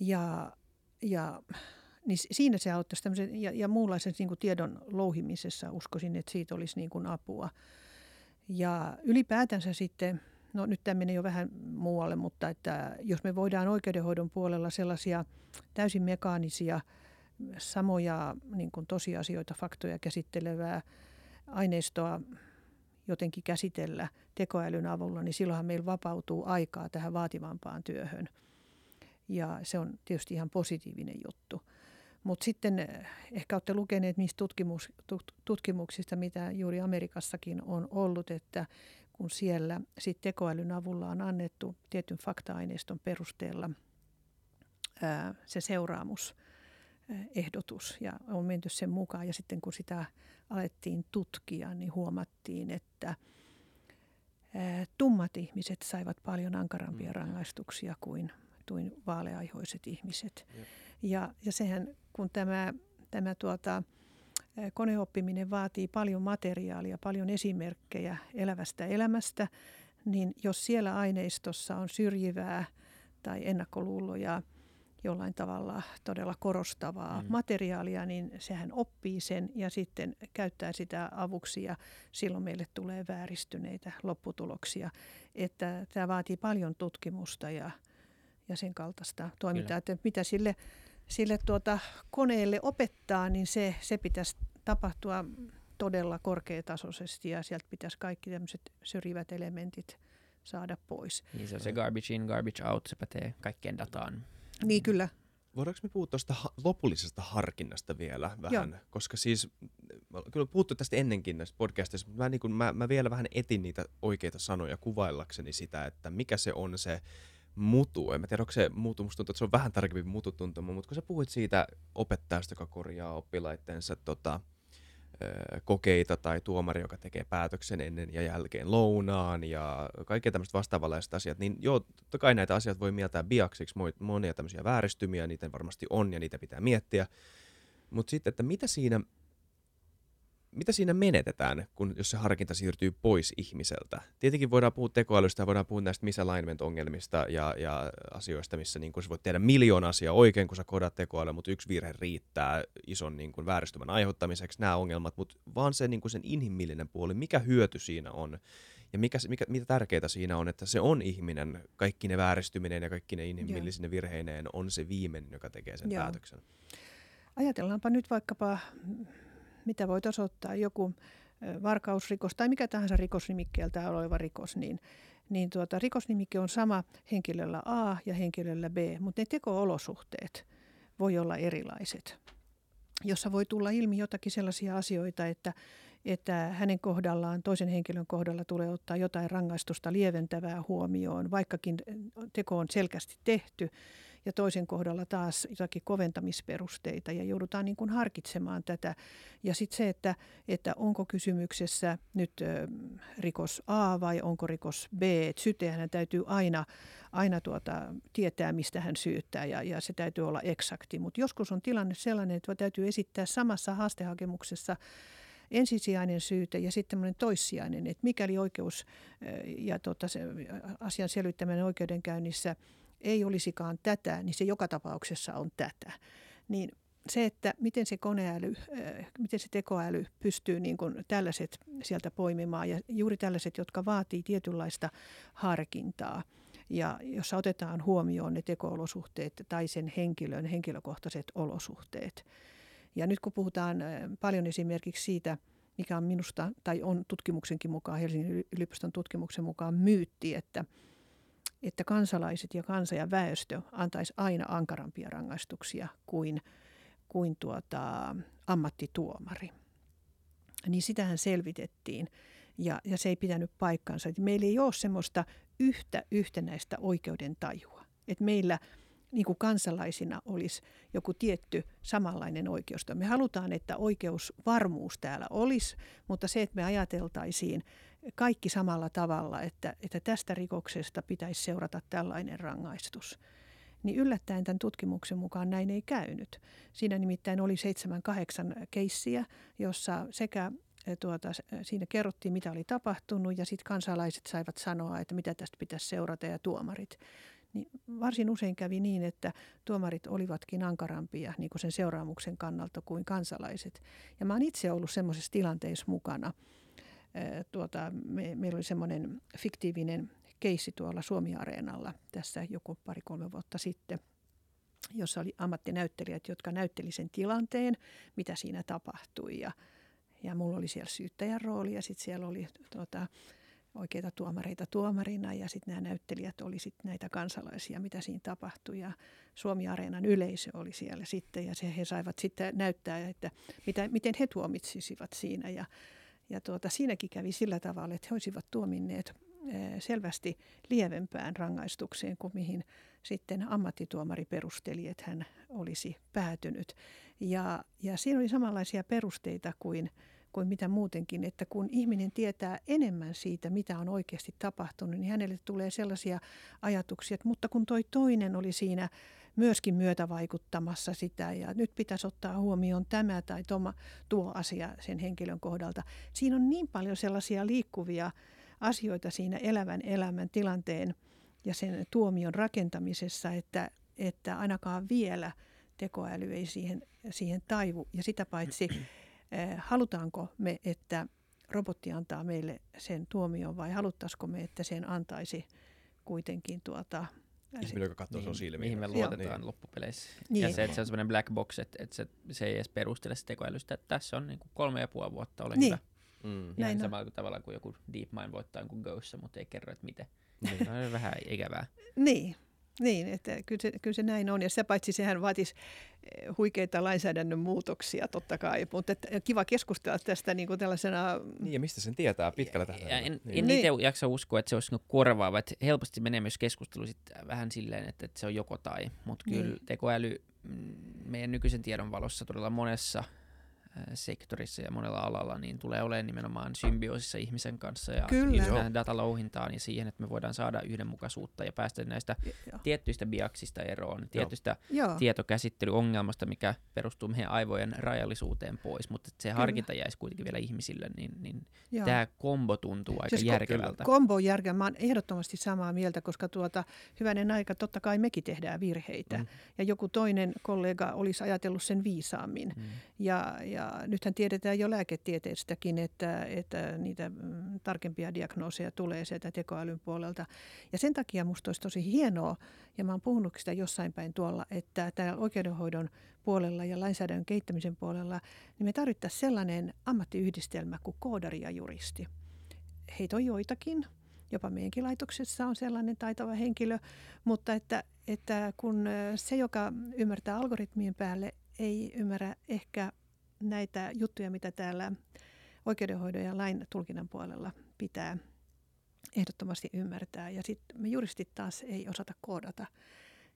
Ja, ja niin siinä se auttaisi tämmöisen, ja, ja muunlaisen niin kuin tiedon louhimisessa uskoisin, että siitä olisi niin kuin apua. Ja ylipäätänsä sitten no nyt tämä menee jo vähän muualle, mutta että jos me voidaan oikeudenhoidon puolella sellaisia täysin mekaanisia, samoja niin kuin tosiasioita, faktoja käsittelevää aineistoa jotenkin käsitellä tekoälyn avulla, niin silloinhan meillä vapautuu aikaa tähän vaativampaan työhön. Ja se on tietysti ihan positiivinen juttu. Mutta sitten eh, ehkä olette lukeneet niistä tutkimuksista, mitä juuri Amerikassakin on ollut, että kun siellä sit tekoälyn avulla on annettu tietyn fakta-aineiston perusteella ää, se seuraamus ehdotus ja on menty sen mukaan. Ja sitten kun sitä alettiin tutkia, niin huomattiin, että tummat ihmiset saivat paljon ankarampia mm. rangaistuksia kuin, kuin vaaleaihoiset ihmiset. Ja, ja sehän, kun tämä, tämä tuota, koneoppiminen vaatii paljon materiaalia, paljon esimerkkejä elävästä elämästä, niin jos siellä aineistossa on syrjivää tai ennakkoluuloja, jollain tavalla todella korostavaa mm. materiaalia, niin sehän oppii sen ja sitten käyttää sitä avuksi ja silloin meille tulee vääristyneitä lopputuloksia. Että tämä vaatii paljon tutkimusta ja, ja sen kaltaista toimintaa, Kyllä. että mitä sille, sille tuota koneelle opettaa, niin se, se pitäisi tapahtua todella korkeatasoisesti ja sieltä pitäisi kaikki tämmöiset syrjivät elementit saada pois. Niin se on se garbage in, garbage out, se pätee kaikkien dataan. Niin kyllä. Voidaanko me puhua tuosta ha- lopullisesta harkinnasta vielä vähän? Joo. Koska siis, kyllä puhuttu tästä ennenkin näissä podcasteissa, mutta mä, niin kun, mä, mä vielä vähän etin niitä oikeita sanoja kuvaillakseni sitä, että mikä se on se mutu. En mä tiedä, onko se mutu, musta tuntuu, että se on vähän tarkempi mututuntuma, mutta kun sä puhuit siitä opettajasta, joka korjaa oppilaittensa tota, kokeita tai tuomari, joka tekee päätöksen ennen ja jälkeen lounaan ja kaikkea tämmöistä vastaavanlaista asiat, niin joo, totta kai näitä asioita voi mieltää biaksiksi, monia tämmöisiä vääristymiä, niitä varmasti on ja niitä pitää miettiä, mutta sitten, että mitä siinä mitä siinä menetetään, kun, jos se harkinta siirtyy pois ihmiseltä? Tietenkin voidaan puhua tekoälystä, voidaan puhua näistä misalignment-ongelmista ja, ja asioista, missä niin kun sä voit tehdä miljoona asiaa oikein, kun sä kodat tekoälyä, mutta yksi virhe riittää ison niin kun, vääristymän aiheuttamiseksi, nämä ongelmat, mutta vaan se niin kun sen inhimillinen puoli, mikä hyöty siinä on, ja mikä, mikä, mitä tärkeää siinä on, että se on ihminen, kaikki ne vääristyminen ja kaikki ne inhimillisine virheineen on se viimeinen, joka tekee sen Joo. päätöksen. Ajatellaanpa nyt vaikkapa mitä voit osoittaa, joku varkausrikos tai mikä tahansa rikosnimikkeeltä oleva rikos, niin, niin tuota, rikosnimike on sama henkilöllä A ja henkilöllä B, mutta ne teko-olosuhteet voi olla erilaiset, jossa voi tulla ilmi jotakin sellaisia asioita, että, että hänen kohdallaan, toisen henkilön kohdalla tulee ottaa jotain rangaistusta lieventävää huomioon, vaikkakin teko on selkeästi tehty, ja toisen kohdalla taas jotakin koventamisperusteita ja joudutaan niin kuin harkitsemaan tätä. Ja sitten se, että, että onko kysymyksessä nyt rikos A vai onko rikos B. Syyttäjähän täytyy aina, aina tuota, tietää, mistä hän syyttää ja, ja se täytyy olla eksakti. Mutta joskus on tilanne sellainen, että täytyy esittää samassa haastehakemuksessa ensisijainen syyte ja sitten tämmöinen toissijainen, että mikäli oikeus ja tota, se asian selvittäminen oikeudenkäynnissä – ei olisikaan tätä, niin se joka tapauksessa on tätä. Niin se, että miten se koneäly, äh, miten se tekoäly pystyy niin kuin tällaiset sieltä poimimaan ja juuri tällaiset, jotka vaatii tietynlaista harkintaa ja jossa otetaan huomioon ne tekoolosuhteet tai sen henkilön henkilökohtaiset olosuhteet. Ja nyt kun puhutaan äh, paljon esimerkiksi siitä, mikä on minusta, tai on tutkimuksenkin mukaan, Helsingin yliopiston tutkimuksen mukaan myytti, että – että kansalaiset ja kansa ja väestö antaisi aina ankarampia rangaistuksia kuin, kuin tuota, ammattituomari. Niin sitähän selvitettiin ja, ja se ei pitänyt paikkansa. Että meillä ei ole semmoista yhtä yhtenäistä oikeudentajua. Että meillä niin kuin kansalaisina olisi joku tietty samanlainen oikeus. Me halutaan, että oikeusvarmuus täällä olisi, mutta se, että me ajateltaisiin kaikki samalla tavalla, että, että tästä rikoksesta pitäisi seurata tällainen rangaistus. Niin yllättäen tämän tutkimuksen mukaan näin ei käynyt. Siinä nimittäin oli seitsemän, kahdeksan keissiä, jossa sekä eh, tuota, siinä kerrottiin, mitä oli tapahtunut ja sitten kansalaiset saivat sanoa, että mitä tästä pitäisi seurata ja tuomarit. Niin varsin usein kävi niin, että tuomarit olivatkin ankarampia niin kuin sen seuraamuksen kannalta kuin kansalaiset. Ja mä oon itse ollut semmoisessa tilanteessa mukana – tuota, me, meillä oli semmoinen fiktiivinen keissi tuolla Suomi-areenalla tässä joku pari-kolme vuotta sitten, jossa oli ammattinäyttelijät, jotka näytteli sen tilanteen, mitä siinä tapahtui. Ja, ja mulla oli siellä syyttäjän rooli ja sitten siellä oli tuota, oikeita tuomareita tuomarina ja sitten nämä näyttelijät oli sitten näitä kansalaisia, mitä siinä tapahtui ja Suomi-areenan yleisö oli siellä sitten ja se, he saivat sitten näyttää, että mitä, miten he tuomitsisivat siinä ja ja tuota, siinäkin kävi sillä tavalla, että he olisivat tuominneet selvästi lievempään rangaistukseen kuin mihin sitten ammattituomari perusteli, että hän olisi päätynyt. Ja, ja siinä oli samanlaisia perusteita kuin, kuin mitä muutenkin, että kun ihminen tietää enemmän siitä, mitä on oikeasti tapahtunut, niin hänelle tulee sellaisia ajatuksia, että mutta kun toi toinen oli siinä myöskin myötävaikuttamassa sitä ja nyt pitäisi ottaa huomioon tämä tai toma, tuo asia sen henkilön kohdalta. Siinä on niin paljon sellaisia liikkuvia asioita siinä elävän elämän tilanteen ja sen tuomion rakentamisessa, että, että ainakaan vielä tekoäly ei siihen, siihen taivu. Ja sitä paitsi eh, halutaanko me, että robotti antaa meille sen tuomion vai haluttaisiko me, että sen antaisi kuitenkin tuota, Ihminen, joka katsoo niin, silmiin. Mihin me luotetaan niin. loppupeleissä. Niin. Ja se, että se on semmoinen black box, että, että se, se ei edes perustele se tekoälystä, että tässä on niin kuin kolme ja puoli vuotta, ole niin. hyvä. Mm. Ihan samalla kuin tavalla kuin joku DeepMind voittaa jonkun Ghossa, mutta ei kerro, että miten. Niin. on vähän ikävää. Niin, niin, että kyllä se, kyllä se näin on. Ja sitä paitsi sehän vaatisi eh, huikeita lainsäädännön muutoksia totta kai, mutta että kiva keskustella tästä niin kuin tällaisena... Niin, ja mistä sen tietää pitkällä tähtäimellä. En, niin. en niin. itse jaksa uskoa, että se olisi niinku korvaava. Että helposti menee myös keskustelu sit vähän silleen, että, että se on joko tai. Mutta kyllä niin. tekoäly mm, meidän nykyisen tiedon valossa todella monessa sektorissa ja monella alalla, niin tulee olemaan nimenomaan symbioosissa ihmisen kanssa ja tähän datalouhintaan ja siihen, että me voidaan saada yhdenmukaisuutta ja päästä näistä Joo. tiettyistä biaksista eroon, tietystä Joo. tietokäsittelyongelmasta, mikä perustuu meidän aivojen rajallisuuteen pois, mutta että se Kyllä. harkinta jäisi kuitenkin vielä ihmisille, niin, niin Joo. tämä kombo tuntuu aika Siis järkevältä. Kombo on järkeä. Mä oon ehdottomasti samaa mieltä, koska tuota, hyvänen aika, totta kai mekin tehdään virheitä. Mm. Ja joku toinen kollega olisi ajatellut sen viisaammin. Mm. Ja, ja nythän tiedetään jo lääketieteestäkin, että, että niitä mm, tarkempia diagnooseja tulee sieltä tekoälyn puolelta. Ja sen takia musta olisi tosi hienoa, ja mä oon puhunut sitä jossain päin tuolla, että täällä oikeudenhoidon puolella ja lainsäädännön kehittämisen puolella, niin me tarvittaisiin sellainen ammattiyhdistelmä kuin koodari ja juristi. Heitä on joitakin, jopa meidänkin laitoksessa on sellainen taitava henkilö, mutta että, että kun se, joka ymmärtää algoritmien päälle, ei ymmärrä ehkä näitä juttuja, mitä täällä oikeudenhoidon ja lain tulkinnan puolella pitää ehdottomasti ymmärtää. Ja sitten me juristit taas ei osata koodata.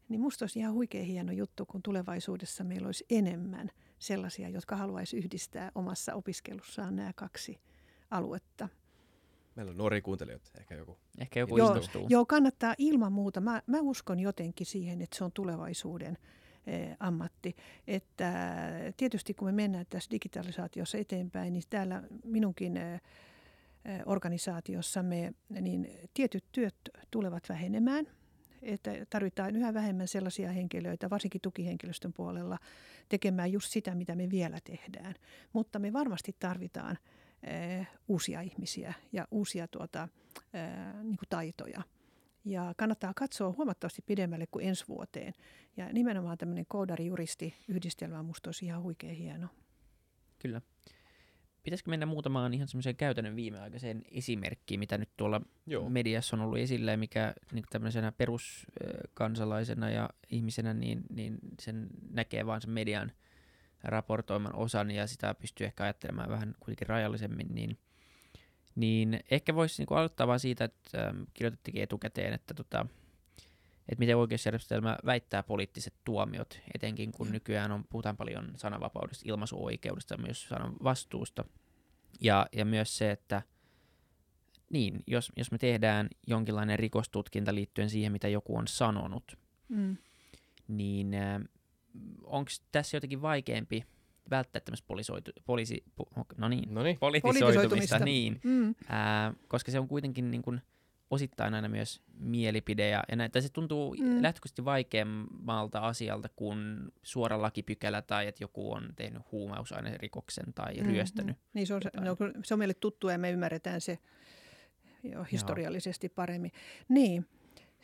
Niin musta olisi ihan huikea hieno juttu, kun tulevaisuudessa meillä olisi enemmän sellaisia, jotka haluaisi yhdistää omassa opiskelussaan nämä kaksi aluetta. Meillä on nuoria kuuntelijoita, ehkä joku. Ehkä joku Joo, innostuu. Joo, kannattaa ilman muuta. Mä, mä uskon jotenkin siihen, että se on tulevaisuuden ammatti. Että tietysti kun me mennään tässä digitalisaatiossa eteenpäin, niin täällä minunkin eh, eh, organisaatiossamme niin tietyt työt tulevat vähenemään. Että tarvitaan yhä vähemmän sellaisia henkilöitä, varsinkin tukihenkilöstön puolella, tekemään just sitä, mitä me vielä tehdään. Mutta me varmasti tarvitaan eh, uusia ihmisiä ja uusia tuota, niin kuin taitoja. Ja kannattaa katsoa huomattavasti pidemmälle kuin ensi vuoteen. Ja nimenomaan tämmöinen koodari-juristi-yhdistelmä on musta olisi ihan huikea hieno. Kyllä. Pitäisikö mennä muutamaan ihan semmoiseen käytännön viimeaikaiseen esimerkkiin, mitä nyt tuolla Joo. mediassa on ollut esillä ja mikä niin tämmöisenä peruskansalaisena ja ihmisenä, niin, niin sen näkee vaan sen median raportoiman osan ja sitä pystyy ehkä ajattelemaan vähän kuitenkin rajallisemmin, niin, niin ehkä voisi niin aloittaa vaan siitä, että ähm, kirjoitettikin etukäteen, että, tota, että miten oikeusjärjestelmä väittää poliittiset tuomiot, etenkin kun Joo. nykyään on, puhutaan paljon sananvapaudesta, ilmaisuoikeudesta, myös sanan vastuusta. Ja, ja myös se, että niin, jos, jos me tehdään jonkinlainen rikostutkinta liittyen siihen, mitä joku on sanonut, Mm. niin äh, onko tässä jotenkin vaikeampi välttää tämmöistä polisoitu, poliisi, pu, no niin, No niin. politisoitumista, Politisoitumista. niin, Mm. ää, koska se on kuitenkin niin kuin osittain aina myös mielipide ja, ja näin, tai se tuntuu Mm. mm. lähtökohtaisesti vaikeammalta asialta kuin suora lakipykälä tai että joku on tehnyt huumausainerikoksen tai Mm, ryöstänyt. mm. Niin se on, jotain. no, se on meille tuttua ja me ymmärretään se jo historiallisesti paremmin. Niin,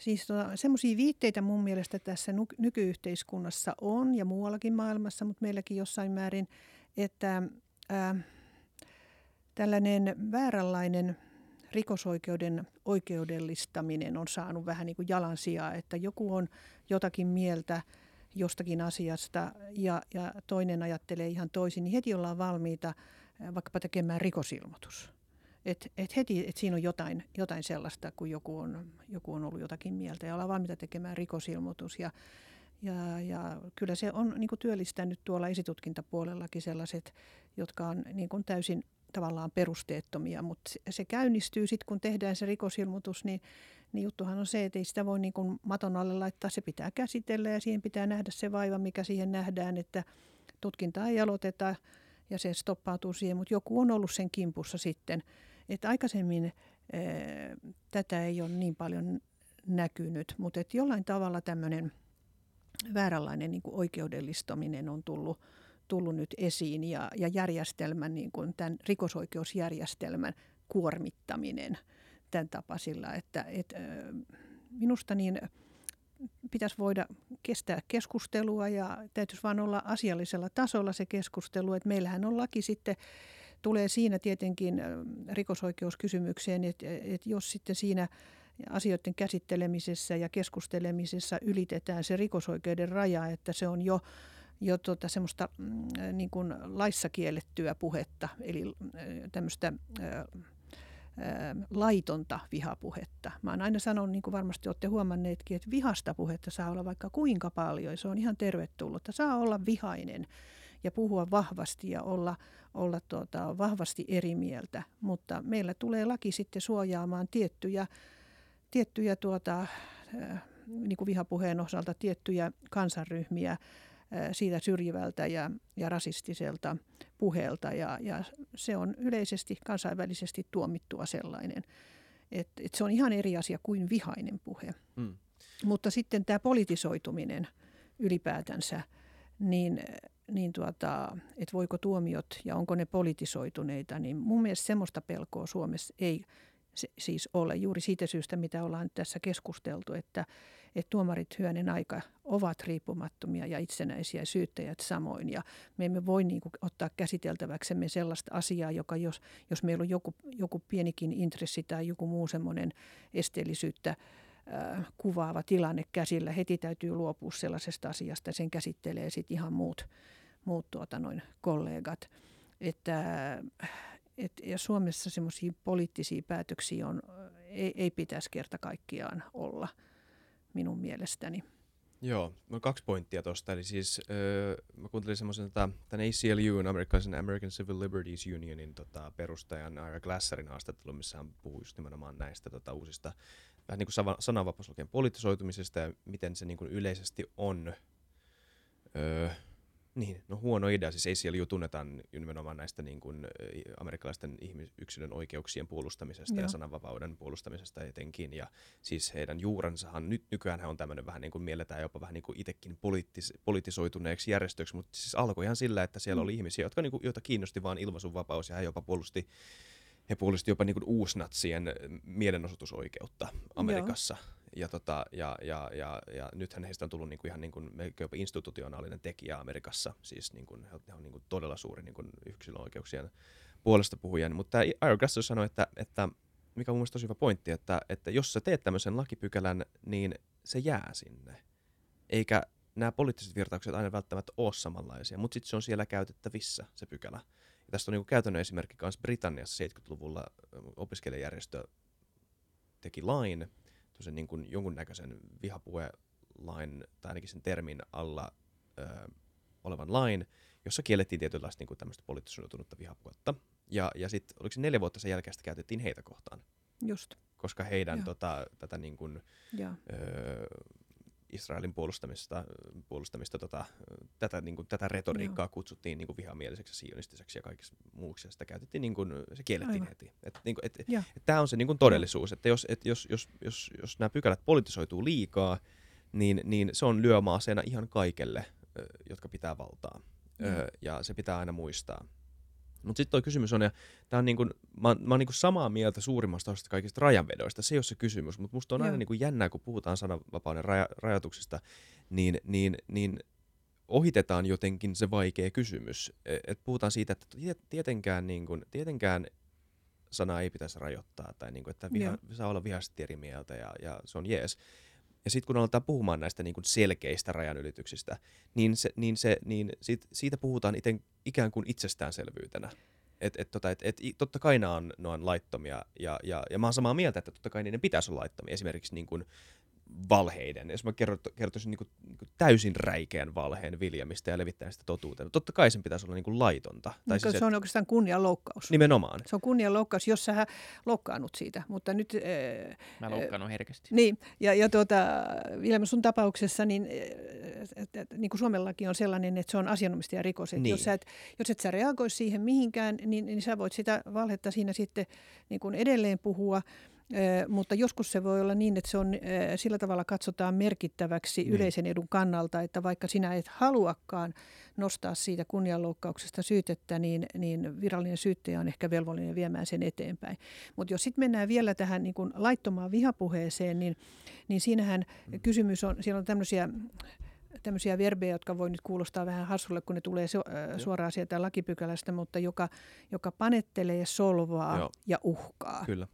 siis tota, semmoisia viitteitä mun mielestä tässä nykyyhteiskunnassa on ja muuallakin maailmassa, mutta meilläkin jossain määrin, että ää, tällainen vääränlainen rikosoikeuden oikeudellistaminen on saanut vähän niin kuin jalansijaa, että joku on jotakin mieltä jostakin asiasta ja, ja toinen ajattelee ihan toisin, niin heti ollaan valmiita äh, vaikkapa tekemään rikosilmoitus. Et, et heti, et siinä on jotain, jotain sellaista, kun joku on, joku on ollut jotakin mieltä ja ollaan valmiita tekemään rikosilmoitus. Ja, ja, ja kyllä se on niin kuin työllistänyt tuolla esitutkintapuolellakin sellaiset, jotka on niin kuin täysin tavallaan perusteettomia, mutta se, se käynnistyy sitten, kun tehdään se rikosilmoitus, niin, niin juttuhan on se, että ei sitä voi niin kuin maton alle laittaa, se pitää käsitellä ja siihen pitää nähdä se vaiva, mikä siihen nähdään, että tutkintaa ei aloiteta ja se stoppautuu siihen, mutta joku on ollut sen kimpussa sitten. Että aikaisemmin ää, tätä ei ole niin paljon näkynyt, mutta että jollain tavalla tämmöinen vääränlainen niin oikeudellistaminen on tullut, tullut nyt esiin ja, ja järjestelmän, niin kuin tämän rikosoikeusjärjestelmän kuormittaminen tämän tapaisilla, että et, minusta niin pitäisi voida kestää keskustelua ja täytyisi vaan olla asiallisella tasolla se keskustelu, että meillähän on laki sitten tulee siinä tietenkin ö, rikosoikeuskysymykseen, että, että jos sitten siinä asioiden käsittelemisessä ja keskustelemisessa ylitetään se rikosoikeuden raja, että se on jo jo tuota semmoista mm, niin kuin laissa kiellettyä puhetta, eli äh, tämmöistä äh, äh, laitonta vihapuhetta. Mä oon aina sanonut, niin kuin varmasti olette huomanneetkin, että vihasta puhetta saa olla vaikka kuinka paljon, se on ihan tervetullutta. Saa olla vihainen ja puhua vahvasti ja olla, olla tuota, vahvasti eri mieltä. Mutta meillä tulee laki sitten suojaamaan tiettyjä, tiettyjä tuota, äh, niin kuin vihapuheen osalta tiettyjä kansanryhmiä äh, siitä syrjivältä ja, ja rasistiselta puheelta ja, ja se on yleisesti kansainvälisesti tuomittua sellainen. Et, et se on ihan eri asia kuin vihainen puhe. Mm. Mutta sitten tämä politisoituminen ylipäätänsä, niin, niin tuota, että voiko tuomiot ja onko ne politisoituneita, niin mun mielestä semmoista pelkoa Suomessa ei se, siis ole juuri siitä syystä, mitä ollaan tässä keskusteltu, että, että tuomarit hyönen aika ovat riippumattomia ja itsenäisiä syyttäjät samoin. Ja me emme voi niin kuin, ottaa käsiteltäväksemme sellaista asiaa, joka jos, jos meillä on joku, joku pienikin intressi tai joku muu semmoinen esteellisyyttä äh, kuvaava tilanne käsillä, heti täytyy luopua sellaisesta asiasta. Sen käsittelee sitten ihan muut, muut tuota, noin kollegat. Että, et, ja Suomessa semmoisia poliittisia päätöksiä on, ei, ei pitäisi kerta kaikkiaan olla – minun mielestäni. Joo, no kaksi pointtia tuosta. Eli siis öö, mä kuuntelin semmoisen tota, tämän ACLU, American, American Civil Liberties Unionin tota, perustajan Ira Glasserin haastattelun, missä hän puhui just nimenomaan näistä tota, uusista vähän niin kuin sananvapauslakien politisoitumisesta ja miten se niin kuin yleisesti on öö, niin, no huono idea. Siis ACLU tunnetaan nimenomaan näistä niin kuin, amerikkalaisten ihmis- yksilön oikeuksien puolustamisesta Joo. ja sananvapauden puolustamisesta etenkin. Ja siis heidän juurensahan, nyt nykyään on tämmöinen vähän niin kuin mielletään jopa vähän niin kuin itsekin poliittis- politisoituneeksi järjestöksi, mutta siis alkoi ihan sillä, että siellä mm. oli ihmisiä, jotka, niin kuin, joita kiinnosti vain ilmaisunvapaus ja he jopa puolusti he puolusti jopa niin kuin uusnatsien mielenosoitusoikeutta Amerikassa. Joo ja, tota, ja, ja, ja, ja nythän heistä on tullut niinku ihan niinku, jopa institutionaalinen tekijä Amerikassa, siis niinku, he on niinku todella suuri niinku yksilöoikeuksien puolesta puhuja. Mutta Ira Glasser sanoi, että, että mikä on mun tosi hyvä pointti, että, että jos sä teet tämmöisen lakipykälän, niin se jää sinne. Eikä nämä poliittiset virtaukset aina välttämättä ole samanlaisia, mutta sitten se on siellä käytettävissä, se pykälä. Ja tästä on niin käytännön esimerkki myös Britanniassa 70-luvulla opiskelijajärjestö teki lain, niin kuin jonkunnäköisen vihapuhelain tai ainakin sen termin alla ö, olevan lain, jossa kiellettiin tietynlaista niin tämmöistä poliittisuutunutta vihapuhetta. Ja, ja sitten oliko se neljä vuotta sen jälkeen sitä käytettiin heitä kohtaan. Just. Koska heidän tota, tätä niin kuin, ö, Israelin puolustamista, puolustamista tota, tätä, niin kuin, tätä retoriikkaa Joo. kutsuttiin niin kuin vihamieliseksi, sionistiseksi ja kaikessa muuksi. Ja sitä käytettiin, niin kuin, se kiellettiin Aivan. heti. Et, niin kuin, et, et, et, tämä on se niin kuin todellisuus, että jos, et, jos, jos, jos, jos nämä pykälät politisoituu liikaa, niin, niin se on lyömaaseena ihan kaikelle, jotka pitää valtaa. Ö, ja se pitää aina muistaa. Mutta sitten tuo kysymys on, ja tää on niinku, mä, mä oon niinku samaa mieltä suurimmasta osasta kaikista rajanvedoista, se ei ole se kysymys, mutta musta on Joo. aina niinku jännää, kun puhutaan sananvapauden raja, rajoituksista, niin, niin, niin ohitetaan jotenkin se vaikea kysymys. E, et puhutaan siitä, että tietenkään, niin kun, tietenkään sanaa ei pitäisi rajoittaa, tai niin kun, että viha, saa olla vihasti eri mieltä, ja, ja se on jees. Ja sitten kun aletaan puhumaan näistä niin kuin selkeistä rajanylityksistä, niin, se, niin, se, niin siitä, siitä puhutaan iten, ikään kuin itsestäänselvyytenä. Et, et, tota, et, et, totta kai nämä on, on laittomia, ja, ja, ja mä oon samaa mieltä, että totta kai niiden pitäisi olla laittomia. Esimerkiksi niin kuin, valheiden. Jos mä kertoisin niin kuin, niin kuin täysin räikeän valheen viljamistä ja levittämistä sitä totuuteen. Totta kai sen pitäisi olla niin kuin laitonta. Tai niin, siis, se on oikeastaan kunnianloukkaus. Nimenomaan. Se on kunnianloukkaus, jos sä loukkaannut siitä. Mutta nyt, äh, mä loukkaannut herkästi. Niin, ja, ja tuota, Vilma sun tapauksessa, niin, et, et, niin kuin Suomellakin on sellainen, että se on asianomistajan rikos. Niin. Jos, sä et, jos et sä reagoisi siihen mihinkään, niin, niin sä voit sitä valhetta siinä sitten niin kuin edelleen puhua mutta joskus se voi olla niin, että se on sillä tavalla katsotaan merkittäväksi niin. yleisen edun kannalta, että vaikka sinä et haluakaan nostaa siitä kunnianloukkauksesta syytettä, niin, niin virallinen syyttäjä on ehkä velvollinen viemään sen eteenpäin. Mutta jos sitten mennään vielä tähän niin kuin laittomaan vihapuheeseen, niin, niin siinähän mm. kysymys on, siellä on tämmöisiä tämmöisiä verbejä, jotka voi nyt kuulostaa vähän hassulle, kun ne tulee suoraan sieltä lakipykälästä, mutta joka, joka panettelee, solvaa Joo. ja uhkaa. Kyllä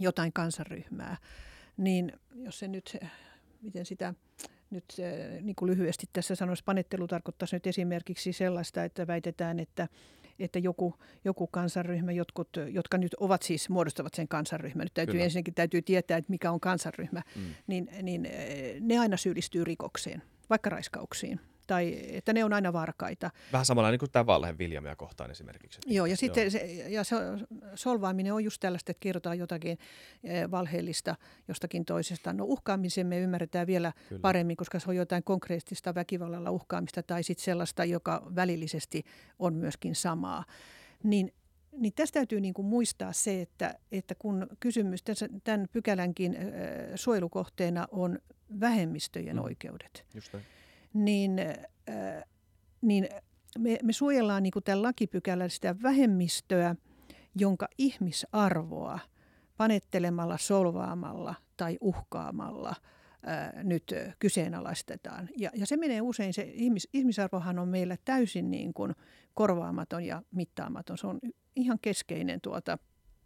jotain kansanryhmää, niin jos se nyt, miten sitä nyt niin kuin lyhyesti tässä sanoisi, panettelu tarkoittaisi nyt esimerkiksi sellaista, että väitetään, että, että joku, joku kansanryhmä, jotkut, jotka nyt ovat siis, muodostavat sen kansanryhmän, nyt täytyy Kyllä. ensinnäkin täytyy tietää, että mikä on kansanryhmä, mm. niin, niin ne aina syyllistyy rikokseen, vaikka raiskauksiin tai että ne on aina varkaita. Vähän samalla niin kuin tämä valhe Viljamia kohtaan esimerkiksi. Joo, ja sitten se, ja se, solvaaminen on just tällaista, että kerrotaan jotakin eh, valheellista jostakin toisesta. No uhkaamisen me ymmärretään vielä Kyllä. paremmin, koska se on jotain konkreettista väkivallalla uhkaamista tai sitten sellaista, joka välillisesti on myöskin samaa. Niin niin tästä täytyy niin kuin muistaa se, että, että kun kysymys tässä, tämän pykälänkin äh, suojelukohteena on vähemmistöjen mm. oikeudet, niin, äh, niin me, me suojellaan niin kuin tämän lakipykälän sitä vähemmistöä, jonka ihmisarvoa panettelemalla, solvaamalla tai uhkaamalla ää, nyt kyseenalaistetaan. Ja, ja se menee usein, se ihmis, ihmisarvohan on meillä täysin niin kuin korvaamaton ja mittaamaton. Se on ihan keskeinen tuota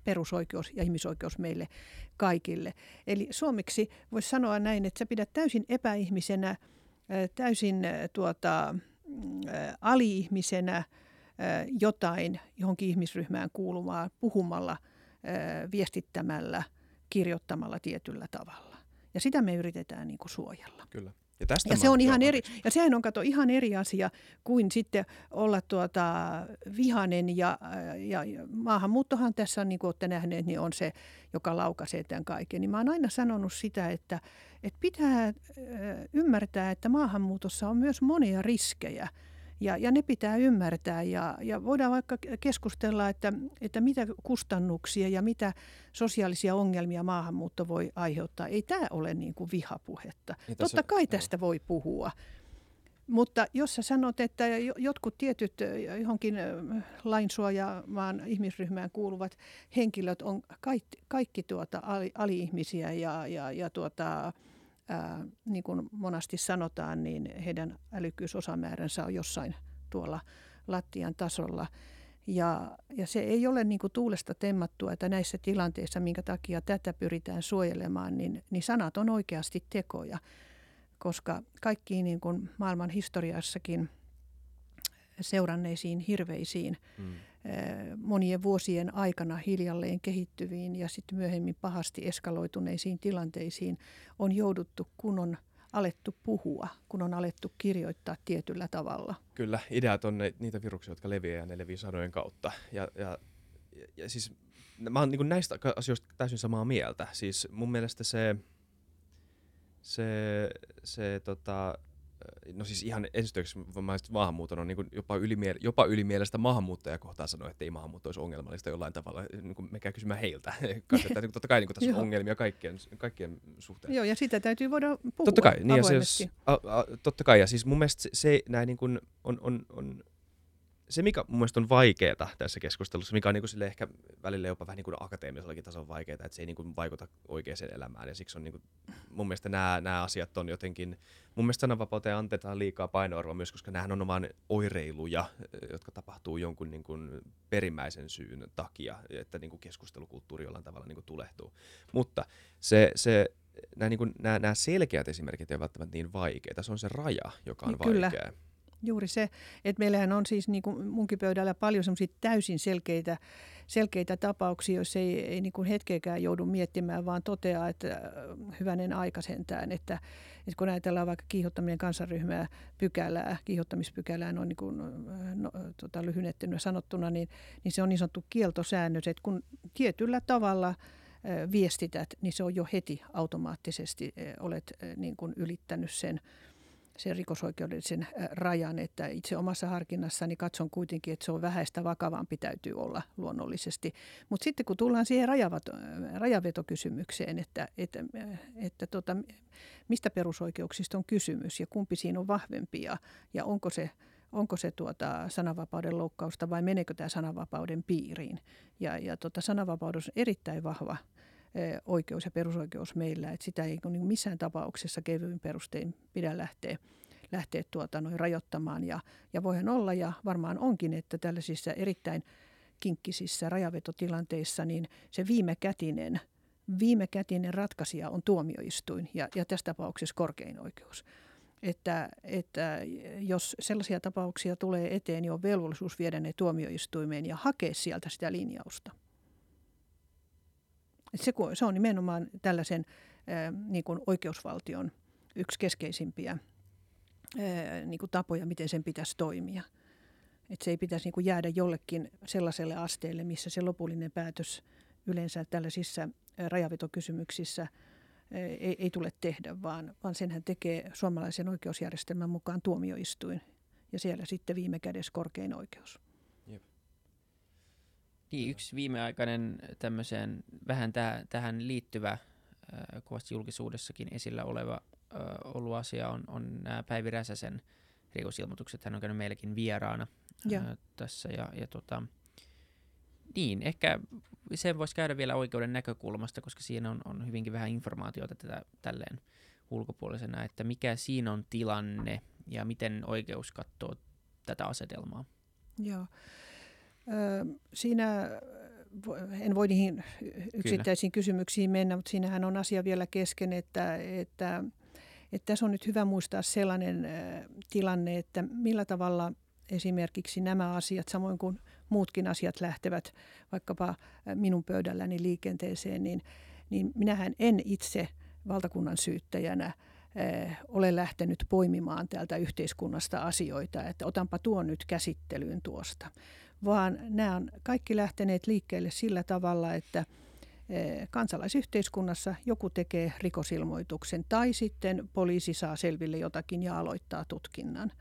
perusoikeus ja ihmisoikeus meille kaikille. Eli suomeksi voisi sanoa näin, että sä pidät täysin epäihmisenä, täysin tuota, ali-ihmisenä jotain johonkin ihmisryhmään kuuluvaa puhumalla, viestittämällä, kirjoittamalla tietyllä tavalla. Ja sitä me yritetään niin kuin suojella. Kyllä. Ja, tästä ja se on ihan eri, ja sehän on kato ihan eri asia kuin sitten olla tuota vihanen ja, ja, ja maahanmuuttohan tässä on, niin kuin olette nähneet, niin on se, joka laukaisee tämän kaiken. Niin mä oon aina sanonut sitä, että, että pitää ymmärtää, että maahanmuutossa on myös monia riskejä – ja, ja ne pitää ymmärtää ja, ja voidaan vaikka keskustella, että, että mitä kustannuksia ja mitä sosiaalisia ongelmia maahanmuutto voi aiheuttaa. Ei tämä ole niin kuin vihapuhetta. Niin Totta kai tästä voi puhua. Mutta jos sä sanot, että jotkut tietyt johonkin lainsuojaamaan ihmisryhmään kuuluvat henkilöt on kaikki, kaikki tuota ali-ihmisiä ja, ja, ja tuota, ää, niin kuin monasti sanotaan, niin heidän älykkyysosamääränsä on jossain tuolla lattian tasolla. Ja, ja se ei ole niin kuin tuulesta temmattua, että näissä tilanteissa, minkä takia tätä pyritään suojelemaan, niin, niin sanat on oikeasti tekoja. Koska kaikkiin niin kuin maailman historiassakin seuranneisiin hirveisiin mm monien vuosien aikana hiljalleen kehittyviin ja sitten myöhemmin pahasti eskaloituneisiin tilanteisiin on jouduttu, kun on alettu puhua, kun on alettu kirjoittaa tietyllä tavalla. Kyllä, ideat on ne, niitä viruksia, jotka leviää ja ne leviää sanojen kautta. Ja, ja, ja, ja siis mä oon niin näistä asioista täysin samaa mieltä. Siis mun mielestä se, se, se tota, no siis ihan ensiksi maahanmuuton on niin jopa, ylimiel- jopa ylimielestä maahanmuuttaja kohtaan sanoa, että ei maahanmuutto olisi ongelmallista jollain tavalla. Niin kuin mekään kysymään heiltä. että niin totta kai niin kuin tässä on ongelmia kaikkien, kaikkien suhteen. Joo, ja sitä täytyy voida puhua Totta kai, niin ja siis, a, a, totta kai, ja siis mun mielestä se, se näin niin kuin on, on, on se, mikä mun mielestä on vaikeaa tässä keskustelussa, mikä on niin kuin ehkä välillä jopa vähän niin kuin akateemisellakin tasolla vaikeaa, että se ei niin kuin vaikuta oikeaan elämään. Ja siksi on niin kuin, mun mielestä nämä, nämä asiat on jotenkin, mun mielestä sananvapauteen antetaan liikaa painoarvoa myös, koska nämä on vain oireiluja, jotka tapahtuu jonkun niin kuin perimmäisen syyn takia, että niin kuin keskustelukulttuuri jollain tavalla niin kuin tulehtuu. Mutta se, se nämä, niin kuin, nämä, nämä selkeät esimerkit eivät välttämättä niin vaikeita. Se on se raja, joka on Kyllä. vaikea. Juuri se, että meillähän on siis niin kuin munkin pöydällä paljon semmoisia täysin selkeitä, selkeitä tapauksia, jos ei, ei niin kuin hetkeäkään joudu miettimään, vaan toteaa, että äh, hyvänen aika sentään, että, että kun ajatellaan vaikka kiihottaminen kansanryhmää pykälää, kiihottamispykälää on niin no, tota, sanottuna, niin, niin se on niin sanottu kieltosäännös, että kun tietyllä tavalla äh, viestität, niin se on jo heti automaattisesti olet niin kuin ylittänyt sen sen rikosoikeudellisen rajan, että itse omassa harkinnassani katson kuitenkin, että se on vähäistä vakavampi täytyy olla luonnollisesti. Mutta sitten kun tullaan siihen rajavato, rajavetokysymykseen, että, että, että tota, mistä perusoikeuksista on kysymys ja kumpi siinä on vahvempi ja, ja onko se onko se tuota sananvapauden loukkausta vai meneekö tämä sananvapauden piiriin. Ja, ja tuota, sananvapaus on erittäin vahva oikeus ja perusoikeus meillä, että sitä ei niin missään tapauksessa kevyin perustein pidä lähteä, lähteä tuota, noin rajoittamaan. Ja, ja voihan olla ja varmaan onkin, että tällaisissa erittäin kinkkisissä rajavetotilanteissa niin se viimekätinen, viimekätinen ratkaisija on tuomioistuin ja, ja tässä tapauksessa korkein oikeus. Että, että jos sellaisia tapauksia tulee eteen, niin on velvollisuus viedä ne tuomioistuimeen ja hakea sieltä sitä linjausta. Se, se on nimenomaan tällaisen niin kuin oikeusvaltion yksi keskeisimpiä niin kuin tapoja, miten sen pitäisi toimia. Että se ei pitäisi niin kuin jäädä jollekin sellaiselle asteelle, missä se lopullinen päätös yleensä tällaisissa rajavetokysymyksissä ei, ei tule tehdä, vaan, vaan senhän tekee suomalaisen oikeusjärjestelmän mukaan tuomioistuin ja siellä sitten viime kädessä korkein oikeus. Niin, yksi viimeaikainen tämmöiseen vähän täh- tähän liittyvä, äh, kovasti julkisuudessakin esillä oleva äh, ollut asia on, on nämä Päivi Räsäsen rikosilmoitukset. Hän on käynyt meilläkin vieraana äh, tässä. Ja, ja tota, niin, ehkä sen voisi käydä vielä oikeuden näkökulmasta, koska siinä on, on hyvinkin vähän informaatiota tätä tälleen ulkopuolisena, että mikä siinä on tilanne ja miten oikeus katsoo tätä asetelmaa. Joo. Siinä en voi niihin yksittäisiin Kyllä. kysymyksiin mennä, mutta siinähän on asia vielä kesken, että, että, että tässä on nyt hyvä muistaa sellainen tilanne, että millä tavalla esimerkiksi nämä asiat, samoin kuin muutkin asiat lähtevät vaikkapa minun pöydälläni liikenteeseen, niin, niin minähän en itse valtakunnan syyttäjänä ole lähtenyt poimimaan täältä yhteiskunnasta asioita, että otanpa tuon nyt käsittelyyn tuosta, vaan nämä on kaikki lähteneet liikkeelle sillä tavalla, että kansalaisyhteiskunnassa joku tekee rikosilmoituksen tai sitten poliisi saa selville jotakin ja aloittaa tutkinnan.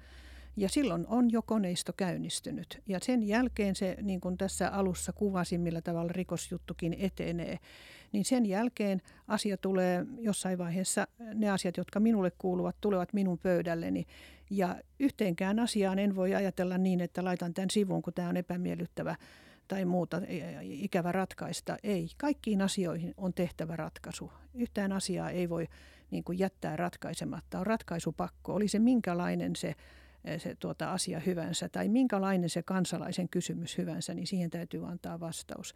Ja silloin on jo koneisto käynnistynyt. Ja sen jälkeen se, niin kuin tässä alussa kuvasin, millä tavalla rikosjuttukin etenee, niin sen jälkeen asia tulee jossain vaiheessa, ne asiat, jotka minulle kuuluvat, tulevat minun pöydälleni. Ja yhteenkään asiaan en voi ajatella niin, että laitan tämän sivuun, kun tämä on epämiellyttävä tai muuta ikävä ratkaista. Ei, kaikkiin asioihin on tehtävä ratkaisu. Yhtään asiaa ei voi niin kuin jättää ratkaisematta. On ratkaisupakko. Oli se minkälainen se se tuota asia hyvänsä tai minkälainen se kansalaisen kysymys hyvänsä, niin siihen täytyy antaa vastaus.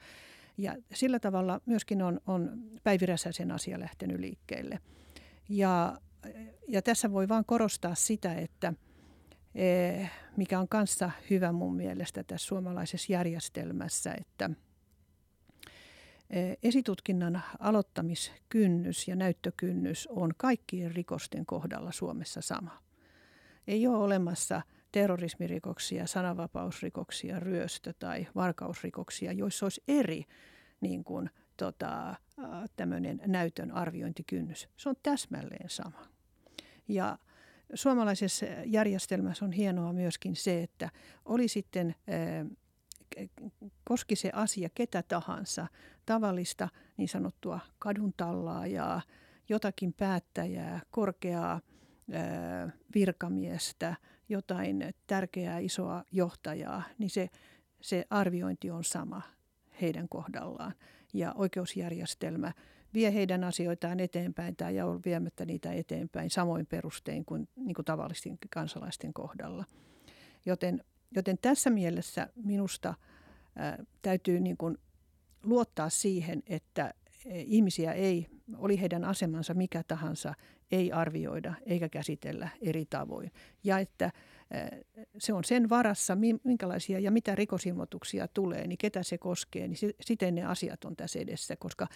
Ja sillä tavalla myöskin on, on Päivi Räsäsen asia lähtenyt liikkeelle. Ja, ja tässä voi vain korostaa sitä, että e, mikä on kanssa hyvä mun mielestä tässä suomalaisessa järjestelmässä, että e, esitutkinnan aloittamiskynnys ja näyttökynnys on kaikkien rikosten kohdalla Suomessa sama. Ei ole olemassa terrorismirikoksia, sananvapausrikoksia, ryöstö- tai varkausrikoksia, joissa olisi eri niin kuin, tota, näytön arviointikynnys. Se on täsmälleen sama. Ja suomalaisessa järjestelmässä on hienoa myöskin se, että oli sitten koski se asia ketä tahansa, tavallista niin sanottua kadun tallaajaa, jotakin päättäjää, korkeaa virkamiestä, jotain tärkeää isoa johtajaa, niin se, se arviointi on sama heidän kohdallaan. Ja oikeusjärjestelmä vie heidän asioitaan eteenpäin tai on viemättä niitä eteenpäin samoin perustein kuin, niin kuin tavallisten kansalaisten kohdalla. Joten, joten tässä mielessä minusta ää, täytyy niin kuin luottaa siihen, että ihmisiä ei, oli heidän asemansa mikä tahansa, ei arvioida eikä käsitellä eri tavoin. Ja että se on sen varassa, minkälaisia ja mitä rikosilmoituksia tulee, niin ketä se koskee, niin siten ne asiat on tässä edessä. Koska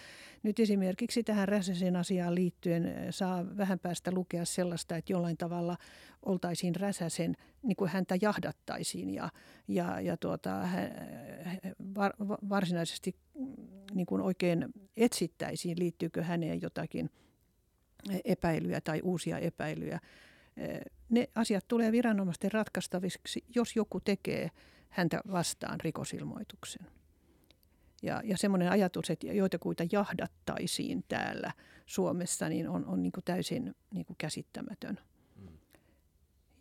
nyt esimerkiksi tähän Räsäsen asiaan liittyen saa vähän päästä lukea sellaista, että jollain tavalla oltaisiin Räsäsen, niin kuin häntä jahdattaisiin ja, ja, ja tuota, var, varsinaisesti mm, niin kuin oikein etsittäisiin, liittyykö häneen jotakin – epäilyjä tai uusia epäilyjä. Ne asiat tulee viranomaisten ratkaistaviksi, jos joku tekee häntä vastaan rikosilmoituksen. Ja, ja semmoinen ajatus, että joitakuita jahdattaisiin täällä Suomessa, niin on, on niin kuin täysin niin kuin käsittämätön. Mm.